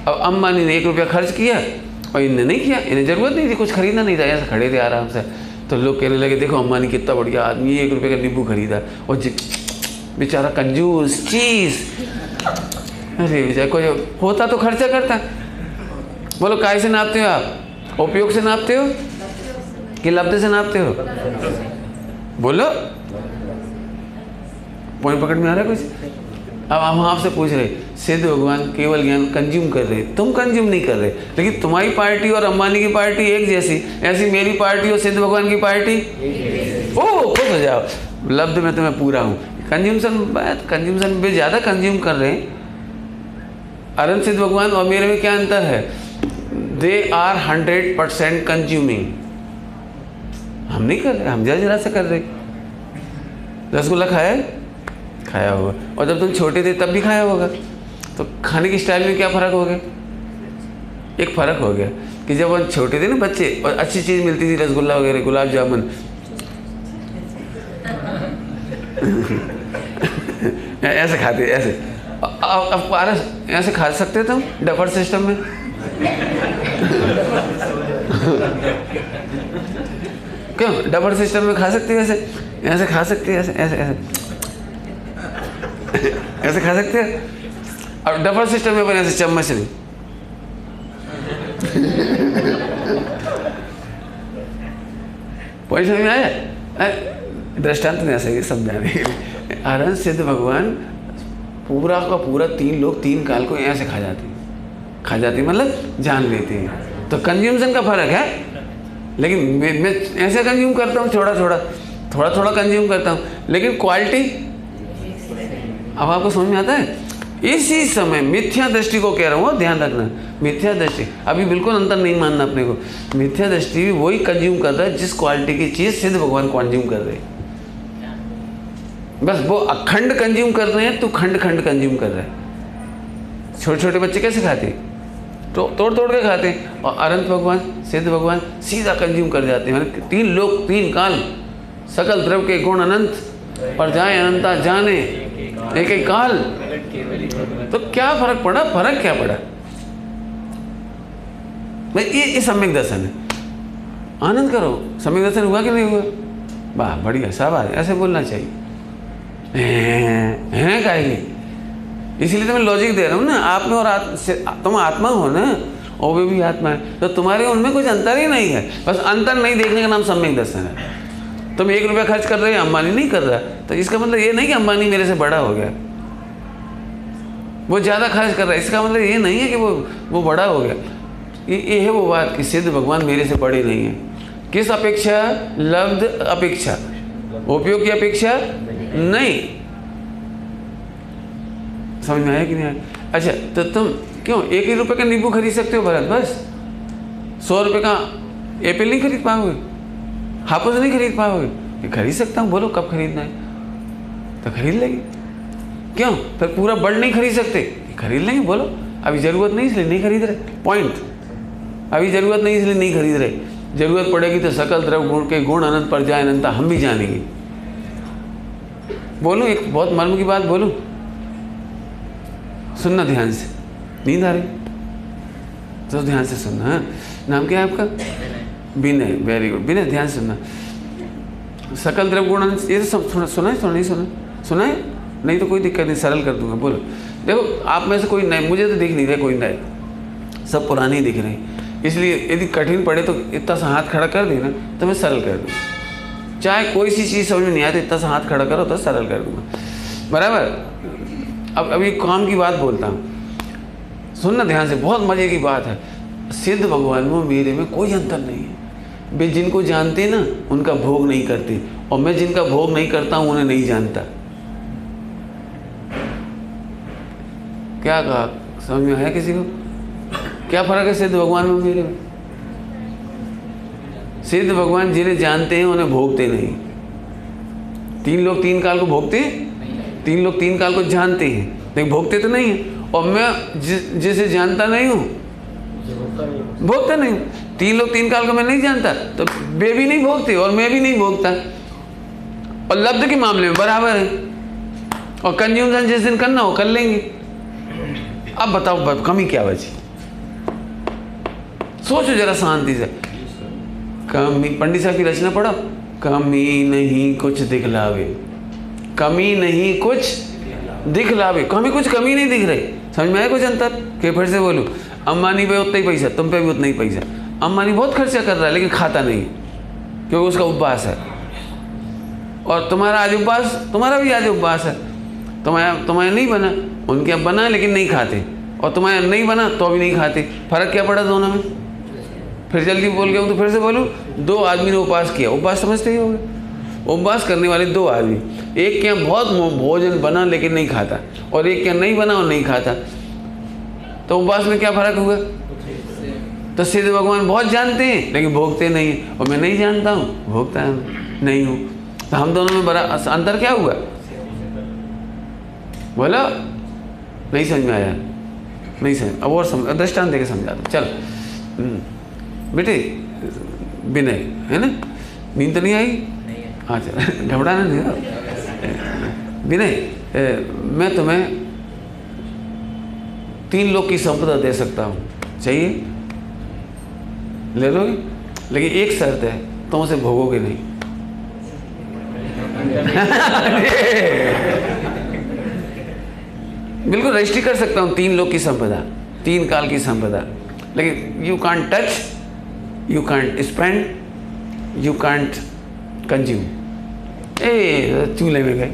Speaker 1: अब अंबानी ने एक रुपया खर्च किया और इनने नहीं किया। इन्हें ज़रूरत नहीं थी, कुछ खरीदना नहीं था। ऐसे खड़े थे आराम से। तो लोग कहने लगे, देखो अंबानी कितना बढ़िया आदमी एक रुपये का नींबू खरीदा और बेचारा कंजूस चीज़। अरे बेचारा कोई होता तो खर्चा करता। बोलो काय से नापते हो आप? उपयोग से नापते हो? कि लब्ध से नापते हो? बोलो। पॉइंट पकड़ में आ रहा है कुछ? अब हम आपसे पूछ रहे सिद्ध भगवान केवल ज्ञान कंज्यूम कर रहे तुम कंज्यूम नहीं कर रहे। लेकिन तुम्हारी पार्टी और अंबानी की पार्टी एक जैसी। ऐसी मेरी पार्टी और सिद्ध भगवान की पार्टी? ओ खुश हो जाओ। लब्ध में तो मैं पूरा हूँ। कंज्यूमसन कंज्यूमसन में ज़्यादा कंज्यूम कर रहे हैं। अरन सिद्ध भगवान और मेरे में क्या अंतर है? They are hundred percent consuming हम नहीं कर रहे, हम जरा जरा से कर रहे। रसगुल्ला खाया है? खाया होगा। और जब तुम छोटे थे, तब भी खाया होगा। तो खाने की स्टाइल में क्या फ़र्क हो गया? एक फ़र्क हो गया कि जब हम छोटे थे ना बच्चे, और अच्छी चीज़ मिलती थी, रसगुल्ला वगैरह, गुलाब जामुन। ऐसे खाते, ऐसे। अब पारस ऐसे खा सकते तुम? डफर सिस्टम में? क्यों? डबल सिस्टम में खा सकते हो ऐसे? ऐसे खा सकते ऐसे ऐसे ऐसे। ऐसे खा सकते हैं? और डबल सिस्टम में ऐसे चम्मच नहीं पॉइंट में आया? दृष्टांत ऐसे समझाने के लिए आरन सिद्ध भगवान पूरा का पूरा तीन लोग तीन काल को यहाँ से खा जाते हैं। खा जाती मतलब जान लेते हैं। तो कंज्यूमशन का फ़र्क है। लेकिन मैं, मैं ऐसे कंज्यूम करता हूँ थोड़ा थोड़ा थोड़ा थोड़ा कंज्यूम करता हूँ। लेकिन क्वालिटी अब आपको समझ में आता है? इसी समय मिथ्या दृष्टि को कह रहा हूँ ध्यान रखना। मिथ्या दृष्टि। अभी बिल्कुल अंतर नहीं मानना अपने को। मिथ्या दृष्टि भी वही कंज्यूम कर रहा है जिस क्वालिटी की चीज़ सिद्ध भगवान कंज्यूम कर रहे हैं। बस वो अखंड कंज्यूम कर रहे हैं तो खंड खंड कंज्यूम कर रहे हैं। छोटे छोटे बच्चे कैसे खाते? तो तोड़ तोड़ के खाते। हैं और अनंत भगवान, सिद्ध भगवान सीधा कंज्यूम कर जाते हैं। तीन लोग, तीन काल, सकल द्रव के गुण अनंत और जाए अनंता जाने, एक एक काल। तो क्या फ़र्क पड़ा? फ़र्क क्या पड़ा? भाई, ये ये सम्यक दर्शन है। आनंद करो। सम्यक दर्शन हुआ कि नहीं हुआ? वाह, बढ़िया, शाबाश। ऐसे बोलना चाहिए। हैं कहेंगे इसीलिए तो मैं लॉजिक दे रहा हूँ ना, आप में और आत्म तुम आत्मा हो ना, और वे भी आत्मा है तो तुम्हारे उनमें कुछ अंतर ही नहीं है। बस अंतर नहीं देखने का नाम सम्यक दर्शन है। तुम एक रुपया खर्च कर रहे हो, अंबानी नहीं कर रहा। तो इसका मतलब ये नहीं कि अंबानी मेरे से बड़ा हो गया। वो ज़्यादा खर्च कर रहा है, इसका मतलब ये नहीं है कि वो वो बड़ा हो गया। ये ये है वो बात कि सिद्ध भगवान मेरे से बड़े नहीं है। किस अपेक्षा? लब्ध अपेक्षा। उपयोग की अपेक्षा? नहीं। समझ में आया कि नहीं आया? अच्छा तो तुम क्यों एक ही रुपये का नींबू खरीद सकते हो भरत? बस। सौ रुपये का एप्पल नहीं खरीद पाओगे? हापुस नहीं खरीद पाओगे? खरीद सकता हूँ, बोलो कब खरीदना है? तो खरीद लेंगे। क्यों? फिर पूरा बर्ड नहीं खरीद सकते? खरीद लेंगे, बोलो। अभी ज़रूरत नहीं, इसलिए नहीं खरीद रहे। पॉइंट अभी ज़रूरत नहीं, इसलिए नहीं खरीद रहे। ज़रूरत पड़ेगी तो सकल द्रव गुण के गुण अनंत पर जाए, अनंता हम भी जानेंगे। बोलूँ एक बहुत मर्म की बात बोलूँ? सुनना ध्यान से। नींद आ रही? तो ध्यान से सुनना हाँ। नाम क्या है आपका? विनय। वेरी गुड विनय ध्यान से सुनना। सकल द्रव गुण ये तो सुना सुना है सुना नहीं सुना। सुना है नहीं तो कोई दिक्कत नहीं सरल कर दूँगा बोलो। देखो आप में से कोई नए मुझे तो दिख नहीं रहे कोई नए। सब पुराने ही दिख रहे हैं। इसलिए यदि कठिन पड़े तो इतना सा हाथ खड़ा कर देना तो मैं सरल कर दूँगा। चाहे कोई सी चीज़ समझ में नहीं आती, इतना सा हाथ खड़ा करो तो सरल कर दूँगा। बराबर? अब, अभी काम की बात बोलता हूँ। सुनना ध्यान से, बहुत मज़े की बात है। सिद्ध भगवान में मेरे में कोई अंतर नहीं है। वे जिनको जानते ना, उनका भोग नहीं करते। और मैं जिनका भोग नहीं करता हूँ, उन्हें नहीं जानता। क्या कहा? समझ में आया किसी को? क्या फ़र्क है सिद्ध भगवान में मेरे में? सिद्ध भगवान जिन्हें जानते हैं, उन्हें भोगते नहीं। तीन लोग तीन काल को भोगते हैं? तीन लोग तीन काल को जानते हैं। लेकिन भोगते तो नहीं है। और मैं जिसे जानता नहीं हूँ, भोगता नहीं तीन लोग तीन काल को मैं नहीं जानता तो वे भी नहीं भोगते और मैं भी नहीं भोगता। और लब्ध के मामले में बराबर है। और कंज्यूमशन जिस दिन करना हो, कर लेंगे। अब बताओ कमी क्या बची? सोचो जरा शांति से। कमी, पंडित साहब की रचना पढ़ो। कमी नहीं कुछ दिखलावे। कमी नहीं कुछ दिखलावे। कमी कुछ कमी नहीं दिख रही। समझ में आया कुछ अंतर? के फिर से बोलूँ अम्बानी पे उतना ही पैसा, तुम पे भी उतना ही पैसा। अम्बानी बहुत खर्चा कर रहा है, लेकिन खाता नहीं क्योंकि उसका उपवास है। और तुम्हारा आज उपवास, तुम्हारा भी आज उपवास है। तुम्हारा तुम्हारा नहीं बना, उनके अब बना लेकिन नहीं खाते। और तुम्हारा नहीं बना तो भी नहीं खाते। फ़र्क क्या पड़ा दोनों में? फिर जल्दी बोल गया तो फिर से बोलूँ, दो आदमी ने उपवास किया। उपवास समझते ही होंगे। उपवास करने वाले दो आदमी। एक के यहाँ बहुत भोजन बना लेकिन नहीं खाता और एक के यहाँ नहीं बना और नहीं खाता। तो उपवास में क्या फ़र्क हुआ तो सिद्ध भगवान बहुत जानते हैं, लेकिन भोगते नहीं हैं। और मैं नहीं जानता हूँ, भोगता नहीं हूँ। तो हम दोनों में बड़ा अंतर क्या हुआ? बोलो, नहीं समझ में आया। नहीं समझ, अब और समझ दृष्टान देकर समझा दो चल। हम्म। बेटे विनय है ना? नींद तो नहीं आई चल घबराना नहीं विनय मैं तुम्हें तीन लोग की संपदा दे सकता हूँ। चाहिए? ले लोगे लेकिन एक शर्त है तुम उसे भोगोगे नहीं। बिल्कुल रजिस्ट्री कर सकता हूँ तीन लोग की संपदा तीन काल की संपदा। लेकिन you can't touch you can't spend you can't consume ए चूल्हे में गए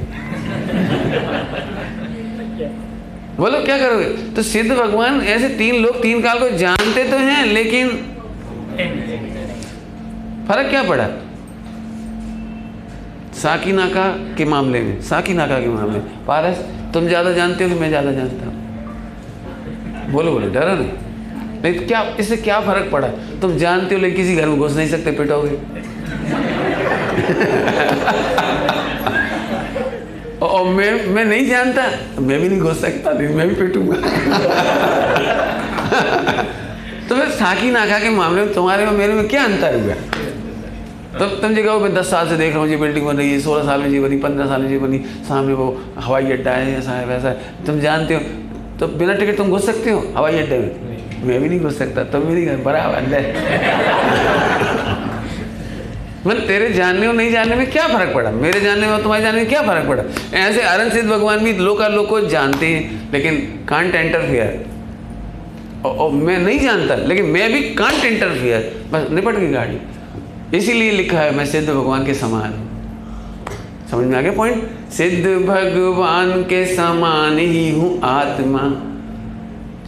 Speaker 1: बोलो, क्या करोगे? तो सिद्ध भगवान, ऐसे तीन लोग, तीन काल को जानते तो हैं, लेकिन फ़र्क क्या पड़ा? साकी नाका के मामले में साकी नाका के मामले में। पारस, तुम ज़्यादा जानते हो कि मैं ज़्यादा जानता हूँ? बोलो बोलो, डरो नहीं। नहीं तो क्या, इससे क्या फ़र्क पड़ा? तुम जानते हो, लेकिन किसी घर में घुस नहीं सकते, पिटोगे। और मैं मैं नहीं जानता, मैं भी नहीं घुस सकता, नहीं, मैं भी पिटूँगा। तो फिर साकी नाका के मामले में तुम्हारे में मेरे में क्या अंतर हुआ? तो तुम जी कहो मैं दस साल से देख रहा हूँ, ये बिल्डिंग बन रही है, सोलह साल में जी बनी, पंद्रह साल में जी बनी, सामने वो हवाई अड्डा है, ऐसा है, वैसा है। तुम जानते हो तो बिना टिकट तुम घुस सकते हो हवाई अड्डे में? मैं भी नहीं घुस सकता तुम भी नहीं बराबर है। मतलब तेरे जानने और नहीं जानने में क्या फ़र्क पड़ा? मेरे जानने में और तुम्हारे जानने में क्या फ़र्क पड़ा? ऐसे अरन सिद्ध भगवान भी लोका लोग को जानते हैं लेकिन कांट एंटरफियर और, और मैं नहीं जानता लेकिन मैं भी कांट इंटरफियर बस निपट गई गाड़ी। इसीलिए लिखा है मैं सिद्ध भगवान के समान समझ में आ गया पॉइंट सिद्ध भगवान के समान ही हूँ आत्मा।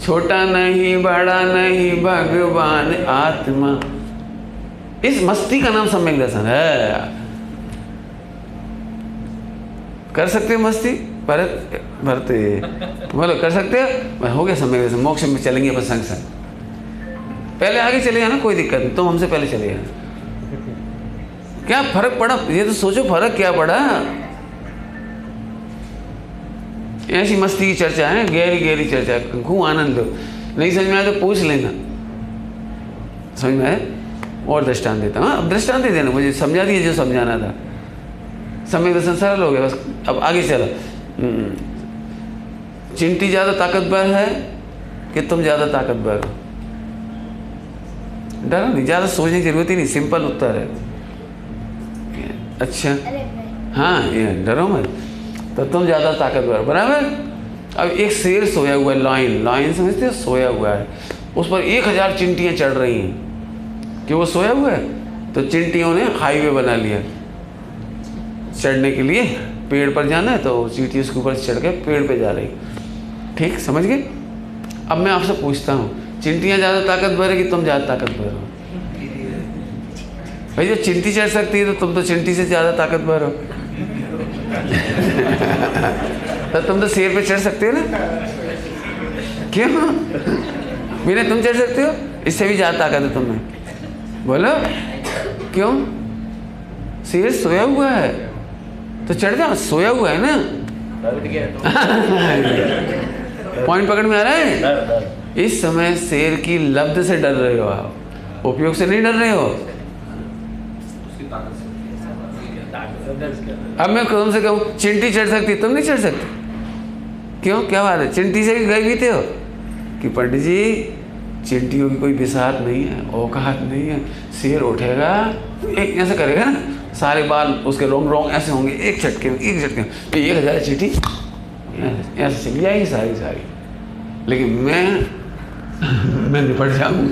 Speaker 1: छोटा नहीं, बड़ा नहीं, भगवान आत्मा। इस मस्ती का नाम सम्यक दर्शन है। कर सकते हो मस्ती? भरत, भरते बोलो, कर सकते हो? हो गया सम्यक दर्शन, मोक्ष में चलेंगे अपन संग संग। पहले आगे चले ना कोई दिक्कत नहीं, तुम हमसे पहले चले जाना। क्या फ़र्क पड़ा? ये तो सोचो, फ़र्क क्या पड़ा? ऐसी मस्ती की चर्चा है गहरी गहरी चर्चा खूब आनंद लो नहीं समझ में आया तो पूछ लेना। समझ में आया? और दृष्टान देता हूँ। हाँ, अब दृष्टान दे देना मुझे समझा दिए जो समझाना था। समय दर्शन सरल हो गया बस अब आगे चलो। हम्म। चिंटी ज़्यादा ताकतवर है कि तुम ज़्यादा ताकतवर हो? डरो नहीं ज़्यादा सोचने की ज़रूरत ही नहीं सिंपल उत्तर है। अच्छा। हाँ ये डरो मत। तो तुम ज़्यादा ताकतवर। बराबर? अब एक शेर सोया हुआ है लाइन लाइन समझते हो, सोया हुआ है। उस पर एक हज़ार चिंटियाँ चढ़ रही हैं। कि वो सोया हुआ है? तो चिंटियों ने हाईवे बना लिया। चढ़ने के लिए पेड़ पर जाना है तो चीटी उसके ऊपर चढ़ के पेड़ पे जा रही। ठीक? समझ गए? अब मैं आपसे पूछता हूँ, चिंटियाँ ज़्यादा ताकतवर है कि तुम ज़्यादा ताकतवर हो? भाई, जब चिंटी चढ़ सकती है तो तुम तो चिंटी से ज़्यादा ताकतवर हो। तो तुम तो शेर पे चढ़ सकते हो ना? क्यों? मेरे तुम चढ़ सकते हो? इससे भी ज़्यादा ताकत है तुम्हें। बोलो। क्यों? शेर सोया हुआ है। तो चढ़ जाओ सोया हुआ है ना? पॉइंट पकड़ में आ रहा है? इस समय शेर की लब्ध से डर रहे हो आप। उपयोग से नहीं डर रहे हो? अब मैं तुमसे कहूँ, चिंटी चढ़ सकती, तुम नहीं चढ़ सकते? क्यों? क्या बात है? चिंटी से गए थे हो? कि पंडित जी, चिंटियों की कोई बिसात नहीं है, औकात नहीं है, शेर उठेगा, एक ऐसे करेगा ना, सारे बाल उसके रोंग रोंग ऐसे होंगे, एक झटके में, एक झटके में। एक हज़ार चिट्ठी ऐसे चली जाएगी सारी सारी। लेकिन मैं मैं निपट जाऊँ।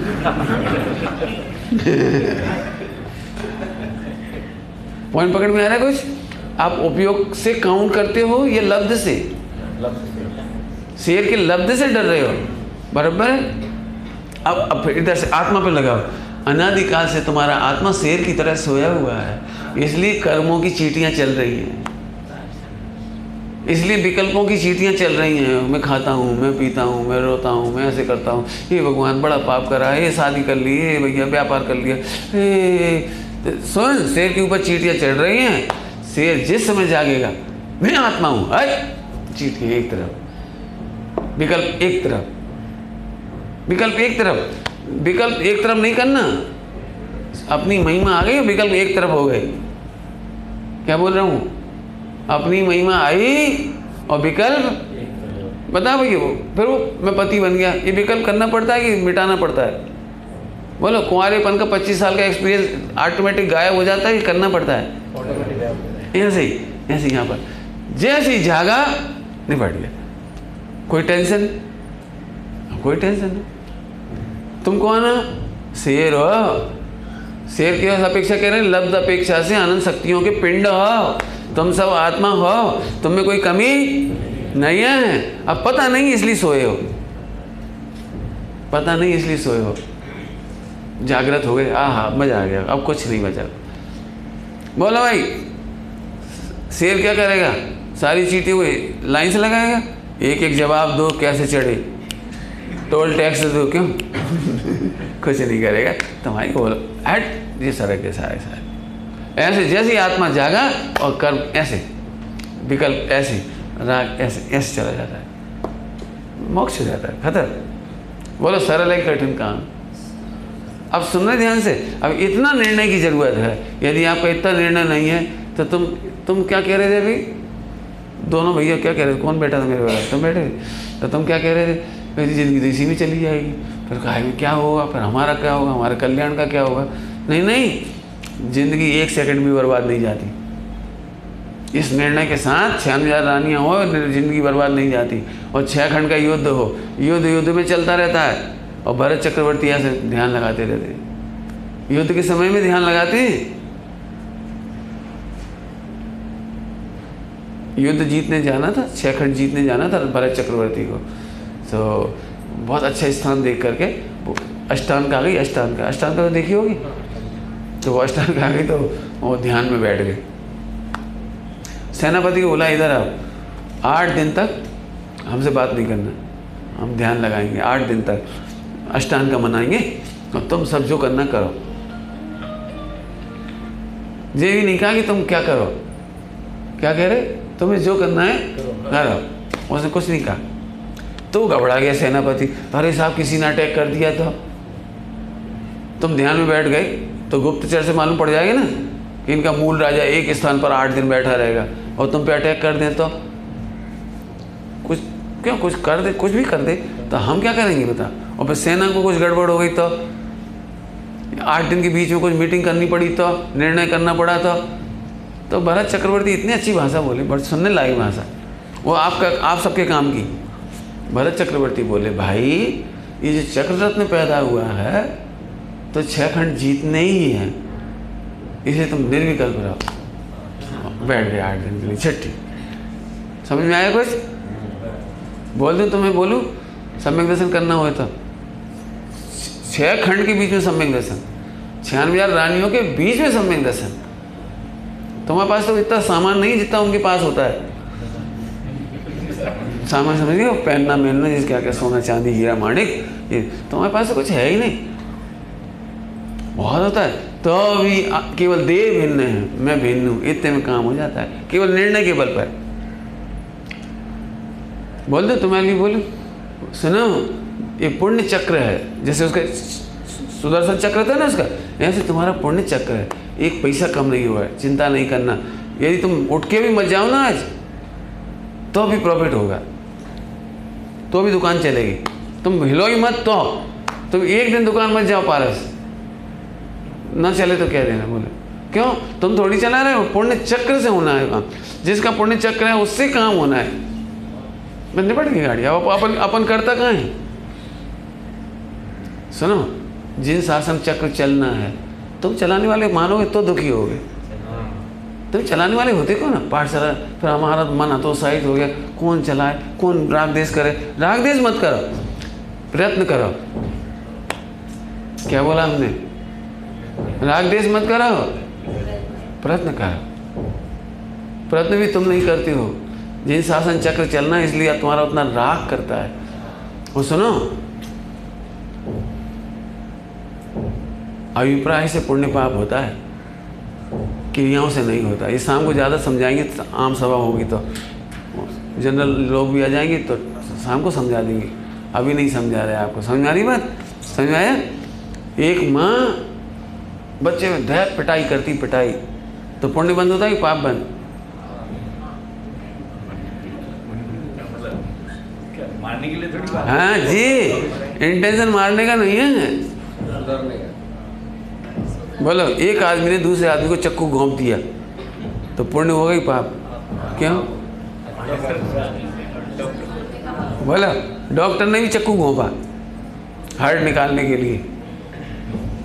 Speaker 1: पॉइंट पकड़ में आ रहा है कुछ? आप उपयोग से काउंट करते हो या लब्ध से? शेर के लब्ध से डर रहे हो। बराबर? है अब अब इधर से आत्मा पे लगाओ। अनादिकाल से तुम्हारा आत्मा शेर की तरह सोया हुआ है। इसलिए कर्मों की चीटियाँ चल रही हैं। इसलिए विकल्पों की चीटियाँ चल रही हैं। मैं खाता हूँ, मैं पीता हूँ, मैं रोता हूँ, मैं ऐसे करता हूँ। ये भगवान बड़ा पाप करा ये शादी कर ली, ये भैया व्यापार कर लिया। सुन शेर के ऊपर चीटियाँ चढ़ रही हैं। शेर जिस समय जागेगा, मैं आत्मा हूँ। अरे चीटियाँ एक तरफ़। विकल्प एक तरफ़। विकल्प एक तरफ़। विकल्प एक तरफ़ नहीं करना। अपनी महिमा आ गई विकल्प एक तरफ़ हो गए क्या बोल रहा हूँ? अपनी महिमा आई और विकल्प बता भैया वो। फिर वो मैं पति बन गया। ये विकल्प करना पड़ता है कि मिटाना पड़ता है? बोलो, कुंवारेपन का 25 साल का एक्सपीरियंस ऑटोमेटिक गायब हो जाता है कि करना पड़ता है? ऐसे ही, ऐसे यहाँ पर। जैसे ही जागा, निपट गया। कोई टेंशन? कोई टेंशन नहीं। तुम कौन हो शेर हो। शेर की अपेक्षा कह रहे हैं लब्ध अपेक्षा से आनंद शक्तियों के पिंड हो। तुम सब आत्मा हो, तुम में कोई कमी नहीं है। अब पता नहीं इसलिए सोए हो। पता नहीं इसलिए सोए हो। जागृत हो गए हाँ हाँ मज़ा आ गया। अब कुछ नहीं बचा। बोलो भाई। शेर क्या करेगा? सारी चीटें हुई लाइन से लगाएगा? एक एक जवाब दो, कैसे चढ़े? टोल टैक्स दो क्यों? कुछ नहीं करेगा। तुम्हारी बोलो। हट। ये सड़क के सारे सारे। ऐसे जैसे आत्मा जागा और कर्म ऐसे, विकल्प ऐसे, राग ऐसे ऐसे चला जाता है। मोक्ष हो जाता है। खतर बोलो, सरल है कठिन काम। अब सुनना ध्यान से। अब इतना निर्णय की ज़रूरत है। यदि आपका इतना निर्णय नहीं है तो तुम तुम क्या कह रहे थे अभी? दोनों भैया क्या कह रहे थे? कौन बैठा था मेरे पास? तुम बैठे तो तुम क्या कह रहे थे? मेरी ज़िंदगी तो इसी में चली जाएगी। फिर कहा क्या होगा? फिर हमारा क्या होगा? हमारे कल्याण का क्या होगा? नहीं नहीं, ज़िंदगी एक सेकंड भी बर्बाद नहीं जाती। इस निर्णय के साथ छियानवे हज़ार रानियाँ हो ज़िंदगी बर्बाद नहीं जाती। और छः खंड का युद्ध हो, युद्ध युद्ध में चलता रहता है। और भरत चक्रवर्ती ऐसे ध्यान लगाते रहते युद्ध के समय में ध्यान लगाते युद्ध जीतने जाना था छः जीतने जाना था, भरत चक्रवर्ती को। तो बहुत अच्छा स्थान देख करके वो अष्टान का आ गई अष्टान का। अष्टान का तो देखी होगी? तो वो अष्टांग आ गई तो वो ध्यान में बैठ गए सेनापति को बोला, इधर आओ। आठ दिन तक हमसे बात नहीं करना। हम ध्यान लगाएँगे। आठ दिन तक अष्टांग का मनाएँगे और तुम सब जो करना करो। ये भी नहीं कहा कि तुम क्या करो? क्या कह रहे? तुम्हें जो करना है करो उसने कुछ नहीं कहा। तो घबरा गया सेनापति। अरे साहब, किसी ने अटैक कर दिया था। तुम ध्यान में बैठ गए तो गुप्तचर से मालूम पड़ जाएगा ना कि इनका मूल राजा एक स्थान पर आठ दिन बैठा रहेगा और तुम पे अटैक कर दें तो। कुछ क्यों? कुछ कर दे, कुछ भी कर दे तो हम क्या करेंगे बता? और फिर सेना को कुछ गड़बड़ हो गई तो? आठ दिन के बीच में कुछ मीटिंग करनी पड़ी तो? निर्णय करना पड़ा तो? तो भरत चक्रवर्ती इतनी अच्छी भाषा बोले बट सुनने लायक भाषा। वो आपका, आप सबके काम की। भरत चक्रवर्ती बोले, भाई, ये जो चक्र रत्न पैदा हुआ है तो छः खंड जीतने ही हैं। इसे तुम निर्विकल्प रहो। बैठ गए आठ दिन के लिए छठी समझ में आया कुछ? बोल दूँ तुम्हें, बोलूँ? सम्यक दर्शन करना हो तो। छः खंड के बीच में सम्यक दर्शन। छियानवे हज़ार रानियों के बीच में सम्यक दर्शन। तुम्हारे पास तो इतना सामान नहीं जितना उनके पास होता है। सामान समझ गए पहनना मेहनना जिस क्या क्या सोना चांदी, हीरा माणिक, ये तुम्हारे पास तो कुछ है ही नहीं। बहुत होता है। तो भी केवल देह भिन्न है, मैं भिन्न हूँ, इतने में काम हो जाता है। केवल निर्णय के बल पर। बोल दो तुम्हारे लिए बोलो। सुनो, ये पुण्य चक्र है, जैसे उसका सुदर्शन चक्र था ना उसका? ऐसे तुम्हारा पुण्य चक्र है। एक पैसा कम नहीं हुआ है, चिंता नहीं करना। यदि तुम उठ के भी मत जाओ ना आज तो भी प्रॉफिट होगा। तो भी दुकान चलेगी। तुम हिलो ही मत तो। तुम एक दिन दुकान मत जाओ, पारस। ना चले तो क्या देना, बोले। क्यों? तुम थोड़ी चला रहे हो। पुण्य चक्र से होना है काम। जिसका पुण्य चक्र है, उससे काम होना है। मैं निपट गई गाड़ी। अब अपन अपन करता कहाँ है? सुनो। जिन शासन चक्र चलना है तुम चलाने वाले मानोगे तो दुखी होगे। तुम चलाने वाले होते कौन ना पाठशाला, फिर हमारा मन हतोत्साहित हो गया, कौन चलाए, कौन राग देश करे? राग देश मत करो, प्रयत्न करो। क्या बोला हमने? राग देश मत करो, प्रयत्न करो। प्रयत्न भी तुम नहीं करते हो। जिन शासन चक्र चलना है, इसलिए तुम्हारा उतना राग करता है। वो सुनो अभिप्राय से पुण्य पाप होता है क्रियाओं से नहीं होता। ये शाम को ज़्यादा समझाएँगे तो आम सभा होगी तो। जनरल लोग भी आ जाएँगे तो शाम को समझा देंगे। अभी नहीं समझा रहे आपको। समझ आ रही बात? समझ आया एक माँ बच्चे में धैर्य पिटाई करती पिटाई। तो पुण्य बंद होता है कि पाप बंद?
Speaker 2: मारने के लिए थोड़ी
Speaker 1: हाँ जी इंटेंशन मारने का नहीं है। बोलो एक आदमी ने दूसरे आदमी को चक्कू घोंप दिया। तो पुण्य हो गई पाप। क्यों? बोला डॉक्टर ने भी चक्कू घोंपा हार्ट निकालने के लिए।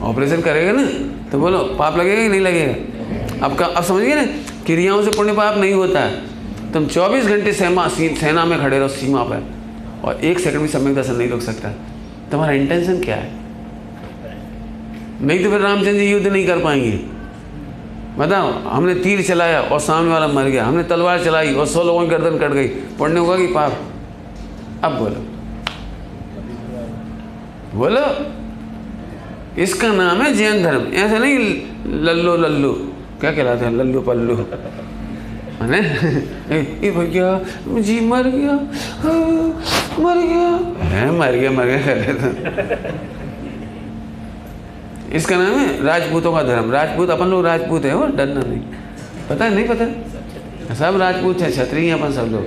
Speaker 1: ऑपरेशन करेगा ना तो बोलो, पाप लगेगा कि नहीं लगेगा? अब का, अब समझिए ना, क्रियाओं से पुण्य पाप नहीं होता है। तुम 24 घंटे सेना सेना में खड़े रहो, सीमा पर, और एक सेकंड भी समय दर्शन नहीं रोक सकता। तुम्हारा इंटेंशन क्या है? नहीं तो फिर रामचंद्र जी युद्ध नहीं कर पाएँगे। बताओ हमने तीर चलाया और सामने वाला मर गया हमने तलवार चलाई और सौ लोगों की गर्दन कट गई पढ़ने होगा कि पाप। अब बोलो। बोलो। इसका नाम है जैन धर्म। ऐसा नहीं लल्लो लल्लू। क्या कहलाते हैं? लल्लू पल्लू। है भैया जी मर गया हाँ, मर गया। है मर गया मर गया। कर इसका नाम है राजपूतों का धर्म। राजपूत अपन लोग राजपूत है वो डरना नहीं। पता है, नहीं पता? सब राजपूत है, क्षत्रिय हैं अपन सब लोग।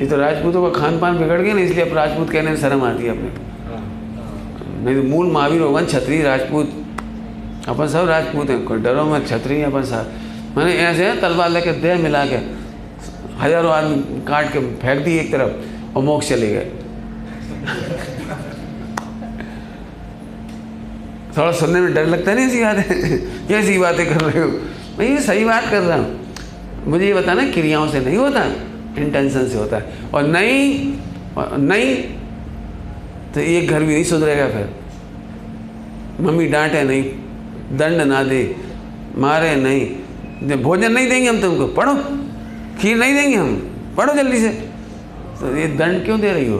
Speaker 1: ये तो राजपूतों का खान पान बिगड़ गया ना, इसलिए अब राजपूत कहने में शर्म आती है अपने नहीं तो मूल महावीर होगा क्षत्रिय, राजपूत, अपन सब राजपूत हैं। कोई डरो मत हैं अपन सब। मैंने ऐसे तलवार लेके देह मिला के हज़ारों आदमी काट के फेंक दी एक तरफ़, और मोक्ष चले गए। थोड़ा सुनने में डर लगता है नहीं ऐसी बातें? कैसी बातें कर रहे हो। मैं ये सही बात कर रहा हूँ। मुझे ये बताना, क्रियाओं से नहीं होता इंटेंशन से होता है। और नहीं नहीं तो ये घर भी नहीं सुधरेगा फिर। मम्मी डांटे नहीं, दंड ना दे, मारे नहीं। भोजन नहीं देंगे हम तुमको, पढ़ो। खीर नहीं देंगे हम, पढ़ो जल्दी से। तो ये दंड क्यों दे रही हो?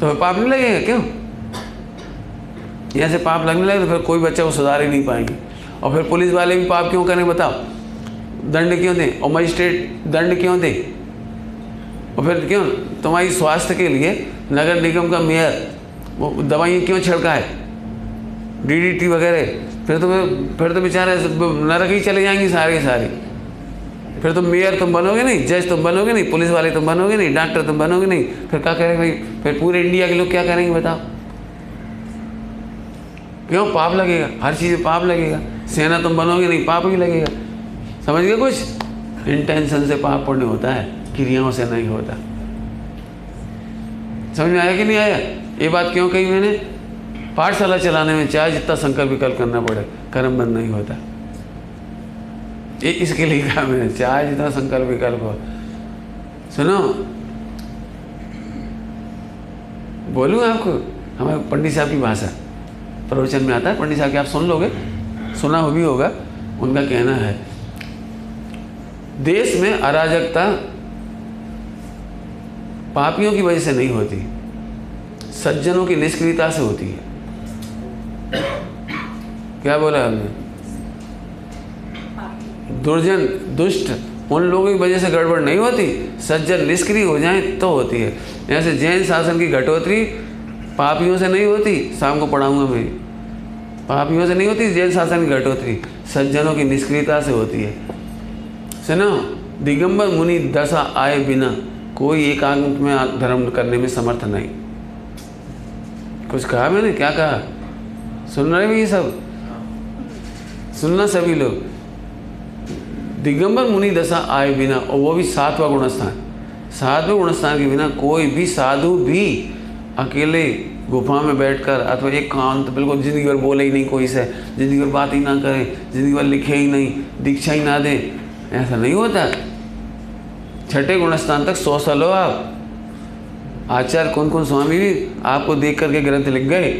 Speaker 1: तो पाप नहीं लगेगा क्यों? यहाँ से पाप लगने लगे तो फिर कोई बच्चा को सुधार ही नहीं पाएँगे। और फिर पुलिस वाले भी पाप क्यों करें बताओ? दंड क्यों दें? और मजिस्ट्रेट दंड क्यों दें? और फिर क्यों? तुम्हारी स्वास्थ्य के लिए नगर निगम का मेयर, वो दवाइयाँ क्यों छिड़का है डीडीटी वगैरह। फिर तो फिर तो बेचारे नरक ही चले जाएँगे सारे के सारे। फिर तुम मेयर तुम बनोगे नहीं, जज तुम बनोगे नहीं, पुलिस वाले तुम बनोगे नहीं, डॉक्टर तुम बनोगे नहीं। फिर क्या करेंगे भाई? फिर पूरे इंडिया के लोग क्या करेंगे बताओ? क्यों? पाप लगेगा। हर चीज़ पाप लगेगा। सेना तुम बनोगे नहीं, पाप ही लगेगा। समझ गए कुछ? इंटेंशन से पाप पुण्य होता है, क्रियाओं से नहीं होता। समझ में आया कि नहीं आया? ये बात क्यों कही मैंने? पाठशाला चलाने में चाहे जितना संकल्प विकल्प करना पड़े, कर्म बंद नहीं होता। ये इसके लिए कहा मैंने, चाहे जितना संकल्प विकल्प हो। सुनो। बोलूँ आपको? हमारे पंडित साहब की भाषा। प्रवचन में आता है, पंडित साहब की आप सुन लोगे, सुना हो भी होगा, उनका कहना है, देश में अराजकता पापियों की वजह से नहीं होती, सज्जनों की निष्क्रियता से होती है। क्या बोला हमने? दुर्जन, दुष्ट, उन लोगों की वजह से गड़बड़ नहीं होती, सज्जन निष्क्रिय हो जाए तो होती है। जैसे जैन शासन की घटोतरी पापियों से नहीं होती, शाम को पढ़ाऊँगा मैं। पापियों से नहीं होती जैन शासन की घटोतरी सज्जनों की निष्क्रियता से होती है। सुनो, दिगंबर मुनि दशा आए बिना कोई एकांत में धर्म करने में समर्थ नहीं। कुछ कहा मैंने? क्या कहा? सुन रहे भी ये सब? सुनना सभी लोग। दिगंबर मुनि दशा आए बिना, और वो भी सातवां गुणस्थान। सातवें गुणस्थान के बिना कोई भी साधु भी अकेले गुफा में बैठकर अथवा एक कांत बिल्कुल ज़िंदगी भर बोले ही नहीं कोई से। ज़िंदगी भर बात ही ना करें, ज़िंदगी भर लिखे ही नहीं, दीक्षा ही ना दे। ऐसा नहीं होता। छठे गुणस्थान तक सौ साल हो आप। आचार्य कौन कौन स्वामी भी आपको देख करके ग्रंथ लिख गए।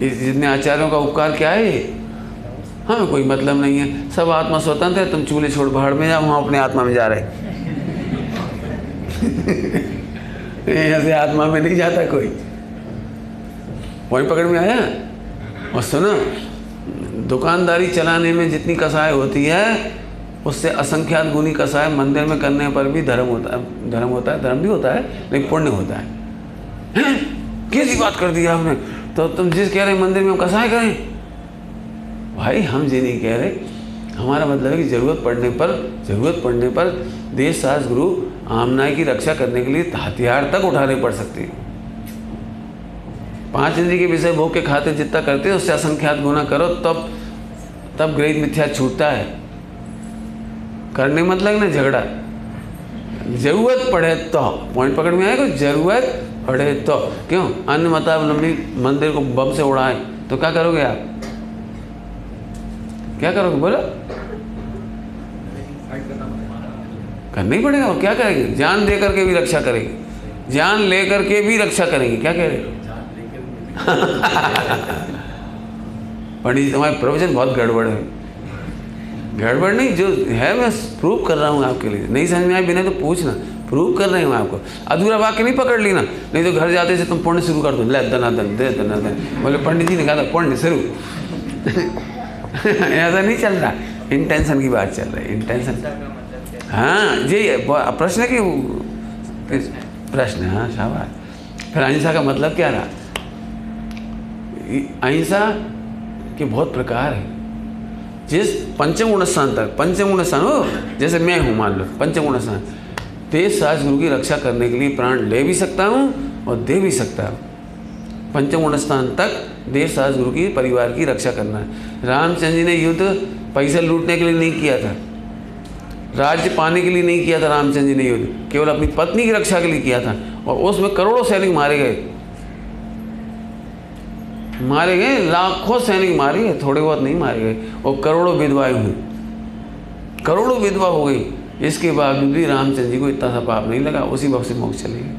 Speaker 1: जितने आचार्यों का उपकार क्या है? हमें कोई मतलब नहीं है। सब आत्मा स्वतंत्र है, तुम चूल्हे छोड़ पहाड़ में जाओ, वहाँ अपने आत्मा में जा रहे यहाँ से आत्मा में नहीं जाता कोई। वही पकड़ में आया? और सुनो, दुकानदारी चलाने में जितनी कसाई होती है, उससे असंख्यात गुनी कसाई मंदिर में करने पर भी धर्म होता है, धर्म होता है, धर्म भी होता है, लेकिन पुण्य होता है? कैसी बात कर दी आपने? तो तुम जिस कह रहे मंदिर में हम कसाई करें? भाई, हम ये नहीं कह रहे। हमारा मतलब है कि ज़रूरत पड़ने पर, ज़रूरत पड़ने पर देश सास गुरु आमनाय की रक्षा करने के लिए हथियार तक उठाने पड़ सकते हैं। पाँच इंद्री के विषय भोग के खाते जितना करते हैं, उससे असंख्यात गुना करो, तब तब ग्रहित मिथ्या छूटता है। करने मत लगना झगड़ा। ज़रूरत पड़े तो पॉइंट पकड़ में आएगा, ज़रूरत पड़े तो। क्यों? अन्य मतावलंबी मंदिर को बम से उड़ाए तो क्या करोगे आप? क्या करोगे? बोलो। करना ही पड़ेगा, और क्या करेंगे? जान दे करके भी रक्षा करेंगे। जान ले करके भी रक्षा करेंगे, क्या कह रहे पंडित जी तुम्हारे प्रवचन बहुत गड़बड़ है। गड़बड़ नहीं, जो है, मैं प्रूव कर रहा हूँ आपके लिए। नहीं समझ में आए बिना तो पूछना प्रूव कर रहे हूँ आपको। अधूरा वाक्य नहीं पकड़ लेना, नहीं तो घर जाते से तुम पुण्य शुरू कर दो। ले दनादन दे दनादन बोले, पंडित जी ने कहा था, पुण्य शुरू। ऐसा नहीं चल रहा। इंटेंशन की बात चल रही है इंटेंशन हाँ जी प्रश्न की प्रश्न है, शाबाश। फिर अहिंसा का मतलब क्या रहा? अहिंसा के बहुत प्रकार है। जिस पंचम गुण स्थान तक पंचम गुण स्थान हो जैसे मैं हूँ मान लो पंचम गुण स्थान तेज साज गुरु की रक्षा करने के लिए प्राण ले भी सकता हूँ और दे भी सकता हूँ। पंचम गुण स्थान तक देश सास गुरु की परिवार की रक्षा करना। है रामचंद्र जी ने युद्ध पैसा लूटने के लिए नहीं किया था। राज्य पाने के लिए नहीं किया था रामचंद्र जी ने युद्ध। केवल अपनी पत्नी की रक्षा के लिए किया था और उसमें करोड़ों सैनिक मारे गए। मारे गए, लाखों सैनिक मारे गए, थोड़े बहुत नहीं मारे गए और करोड़ों विधवाएँ हुई। करोड़ों विधवा हो गई। इसके बावजूद भी रामचंद्र जी को इतना सा पाप नहीं लगा, उसी वक्त से मोक्ष चले गए।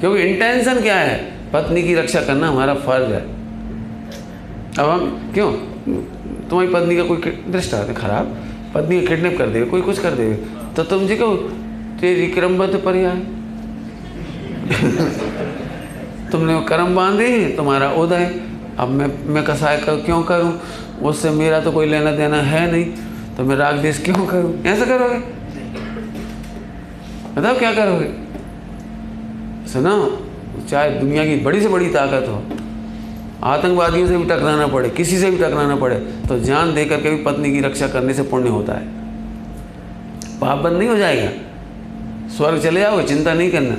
Speaker 1: क्योंकि इंटेंशन क्या है? पत्नी की रक्षा करना हमारा फ़र्ज़ है। अब हम क्यों? तुम्हारी पत्नी का कोई दृष्टांत खराब? पत्नी का किडनैप कर देगा कोई कुछ कर देगा तो तुम जी कहो तेरी क्रमबद्ध पर्याय। तुमने वो कर्म बांधे तुम्हारा उदय अब मैं मैं कसाय कर क्यों करूँ? उससे मेरा तो कोई लेना देना है नहीं। तो मैं राग देश क्यों करूँ? ऐसा करोगे? बताओ क्या करोगे? सुना, चाहे दुनिया की बड़ी से बड़ी ताकत हो आतंकवादियों से भी टकराना पड़े, किसी से भी टकराना पड़े तो जान दे करके भी पत्नी की रक्षा करने से पुण्य होता है। पाप बंद नहीं हो जाएगा। स्वर्ग चले जाओगे चिंता नहीं करना?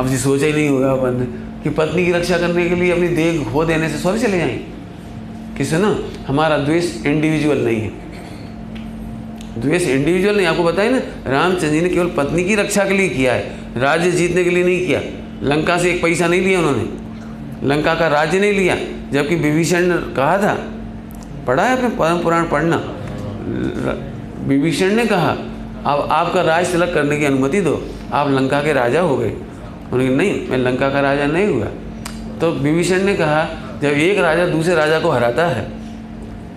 Speaker 1: अब जी सोचा ही नहीं होगा अपन ने कि पत्नी की रक्षा करने के लिए अपनी देह खो देने से स्वर्ग चले जाएँगे किसे ना? हमारा द्वेष इंडिविजुअल नहीं है। द्वेष इंडिविजुअल नहीं, आपको बताया ना, रामचंद्र जी ने केवल पत्नी की रक्षा के लिए किया है, राज्य जीतने के लिए नहीं किया। लंका से एक पैसा नहीं लिया उन्होंने। लंका का राज्य नहीं लिया, जबकि विभीषण ने कहा था, पढ़ा है अपने परम पुराण पढ़ना। विभीषण ने कहा, अब आपका राज तिलक करने की अनुमति दो, आप लंका के राजा हो गए। उन्होंने नहीं, मैं लंका का राजा नहीं हुआ। तो विभीषण ने कहा, जब एक राजा दूसरे राजा को हराता है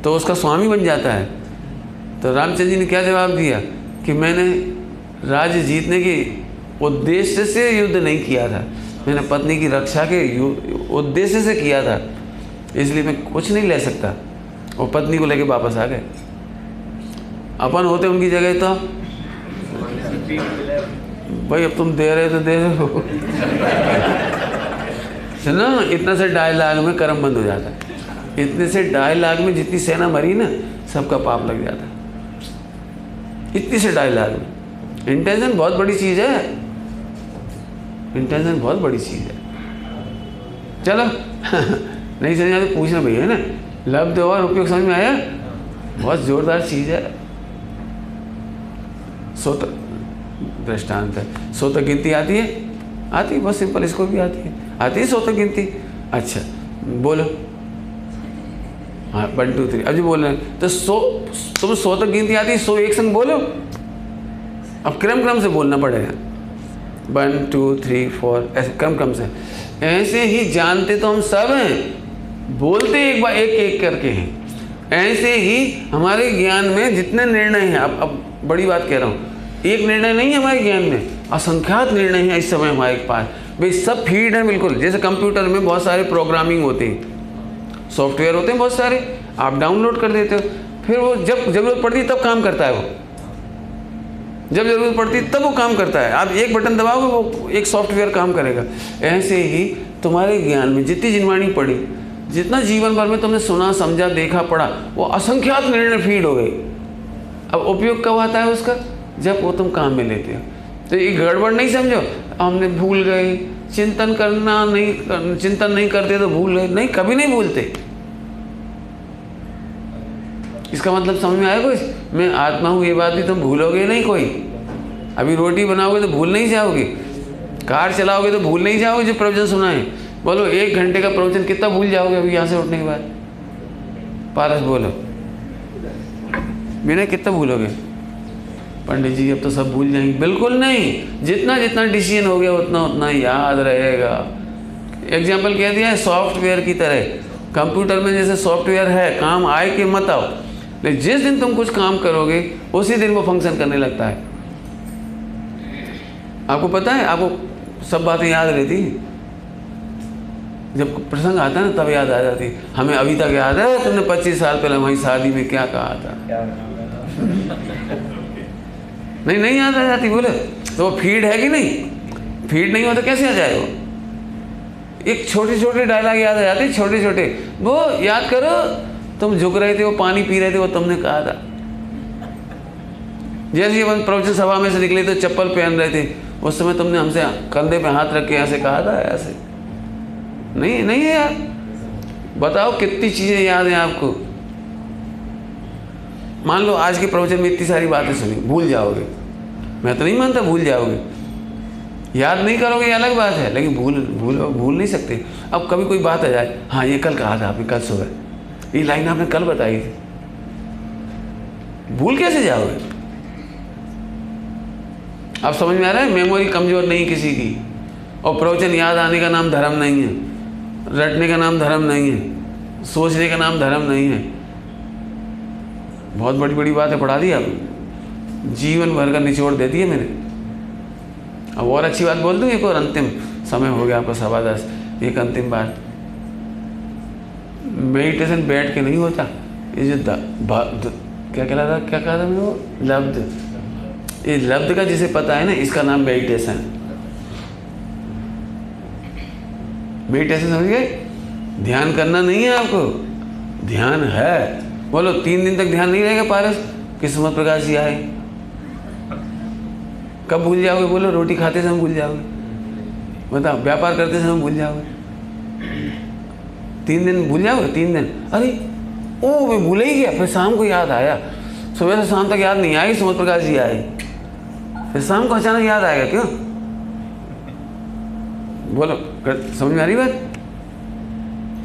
Speaker 1: तो उसका स्वामी बन जाता है। तो रामचंद्र जी ने क्या जवाब दिया, कि मैंने राज्य जीतने के उद्देश्य से युद्ध नहीं किया था। मैंने पत्नी की रक्षा के उद्देश्य से किया था, इसलिए मैं कुछ नहीं ले सकता। और पत्नी को लेके वापस आ गए। अपन होते उनकी जगह तो। भाई, अब तुम दे रहे तो दे। रहे हो सुनो, इतना से लाख में कर्म बंद हो जाता। है इतने से लाख में जितनी सेना मरी ना, सबका पाप लग जाता। है इतनी से लाख में। इंटेंशन बहुत बड़ी चीज़ है। इंटेंशन बहुत बड़ी चीज़ है। चलो। नहीं समझ आते पूछना भैया है ना? लब्ध और उपयोग समझ में आया? बहुत ज़ोरदार चीज़ है। सोत दृष्टांत है। सौ तक गिनती आती है? आती है, बहुत सिंपल इसको भी आती है। आती है सौ तक गिनती? अच्छा बोलो। हाँ वन टू थ्री जो बोल रहे हैं तो सो तुम सौ तक गिनती आती है, सो एक संग बोलो। अब क्रम क्रम से बोलना पड़ेगा। वन टू थ्री फोर ऐसे क्रम क्रम से। ऐसे ही जानते तो हम सब हैं। बोलते एक बार, एक एक करके हैं। ऐसे ही हमारे ज्ञान में जितने निर्णय हैं, अब अब बड़ी बात कह रहा हूँ, एक निर्णय नहीं है हमारे ज्ञान में, असंख्यात निर्णय हैं इस समय हमारे पास। भाई, सब फ़ीड है बिल्कुल, जैसे कंप्यूटर में बहुत सारे प्रोग्रामिंग होते हैं। सॉफ्टवेयर होते हैं बहुत सारे, आप डाउनलोड कर देते हो, फिर वो जब ज़रूरत पड़ती तब काम करता है वो। जब ज़रूरत पड़ती तब वो काम करता है। आप एक बटन दबाओगे, वो एक सॉफ्टवेयर काम करेगा। ऐसे ही तुम्हारे ज्ञान में जितनी जिनवाणी पड़ी, जितना जीवन भर में तुमने सुना, समझा, देखा, पढ़ा, वो असंख्यात निर्णय फ़ीड हो गई अब उपयोग कब आता है उसका? जब वो तुम काम में लेते हो। तो ये गड़बड़ नहीं समझो? हमने भूल गए। चिंतन करना नहीं, चिंतन नहीं करते तो भूल गए। नहीं, कभी नहीं भूलते। इसका मतलब समझ में आया कुछ? मैं आत्मा हूँ, ये बात भी तुम भूलोगे नहीं कोई। अभी रोटी बनाओगे तो भूल नहीं जाओगे। कार चलाओगे तो भूल नहीं जाओगे जो प्रवचन सुना है बोलो, एक घंटे का प्रवचन कितना भूल जाओगे अभी यहाँ से उठने के बाद? पारस बोलो। बिना कितना भूलोगे? पंडित जी, अब तो सब भूल जाएँगे। बिल्कुल नहीं। जितना जितना डिसीज़न हो गया, उतना उतना याद रहेगा। एग्ज़ाम्पल कह दिया है सॉफ्टवेयर की तरह। कंप्यूटर में जैसे सॉफ्टवेयर है, काम आए कि मत आओ। लेकिन जिस दिन तुम कुछ काम करोगे, उसी दिन वो फ़ंक्शन करने लगता है। आपको पता है, आपको सब बातें याद रहती हैं। जब प्रसंग आता है ना, तब याद आ जाती हमें अभी तक याद है, तुमने 25 साल पहले वहीं शादी में क्या कहा था? नहीं नहीं याद आ जाती, बोले तो वो फ़ीड है कि नहीं? फ़ीड नहीं हो तो कैसे आ जाए वो एक छोटे छोटे डायलॉग याद आ जाते छोटे छोटे वो याद करो तुम झुक रहे थे, वो पानी पी रहे थे, वो तुमने कहा था। जैसे हम प्रवचन सभा में से निकले तो चप्पल पहन रहे थे। उस समय तुमने हमसे कंधे पे हाथ रख के ऐसे कहा था, ऐसे। नहीं नहीं है यार। बताओ कितनी चीज़ें याद हैं आपको। मान लो आज के प्रवचन में इतनी सारी बातें सुनी, भूल जाओगे। मैं तो नहीं मानता भूल जाओगे। याद नहीं करोगे, ये अलग बात है, लेकिन भूल भूल भूल नहीं सकते। अब कभी कोई बात आ जाए हाँ ये कल कहा था आपने, कल सुबह। ये लाइन आपने कल बताई थी। भूल कैसे जाओगे? आप समझ में आ रहा है? मेमोरी कमज़ोर नहीं किसी की। और प्रवचन याद आने का नाम धर्म नहीं है। रटने का नाम धर्म नहीं है। सोचने का नाम धर्म नहीं है। बहुत बड़ी बड़ी बातें पढ़ा दी आपने। जीवन भर का निचोड़ दे दिए मैंने। अब और अच्छी बात बोल दूँ? एक और अंतिम समय हो गया आपका सवा दस। एक अंतिम बात। मेडिटेशन बैठ के नहीं होता। ये जो द, द, क्या कहला था क्या कहा था मैं वो? लब्ध। ये लब्ध का जिसे पता है ना इसका नाम मेडिटेशन मेडिटेशन समझ गए? ध्यान करना नहीं है आपको। ध्यान है। बोलो तीन दिन तक ध्यान नहीं रहेगा पारस? किस्मत प्रकाश जी आए। कब भूल जाओगे? बोलो रोटी खाते समय भूल जाओगे। बताओ व्यापार करते समय भूल जाओगे। तीन दिन भूल जाओगे तीन दिन। अरे, ओ, मैं भूल ही गया, फिर शाम को याद आया। सुबह से शाम तक याद नहीं आई सुमत प्रकाश जी आए। फिर शाम को अचानक याद आएगा, क्यों? बोलो समझ में आ रही बात?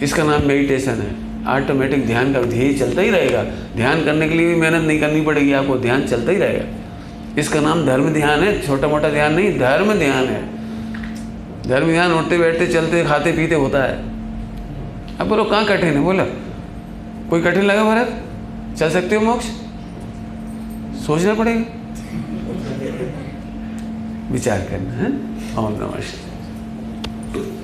Speaker 1: इसका नाम मेडिटेशन है। ऑटोमेटिक ध्यान का ध्येय चलता ही रहेगा। ध्यान करने के लिए भी मेहनत नहीं करनी पड़ेगी आपको, ध्यान चलता ही रहेगा। इसका नाम धर्म ध्यान है छोटा मोटा ध्यान नहीं, धर्म ध्यान है। धर्म ध्यान उठते बैठते चलते खाते पीते होता है। अब बोलो, कहाँ कठिन है? बोलो। कोई कठिन लगा भारत चल सकते हो मोक्ष? सोचना पड़ेगा। विचार करना, है? ओम नमः शिवाय।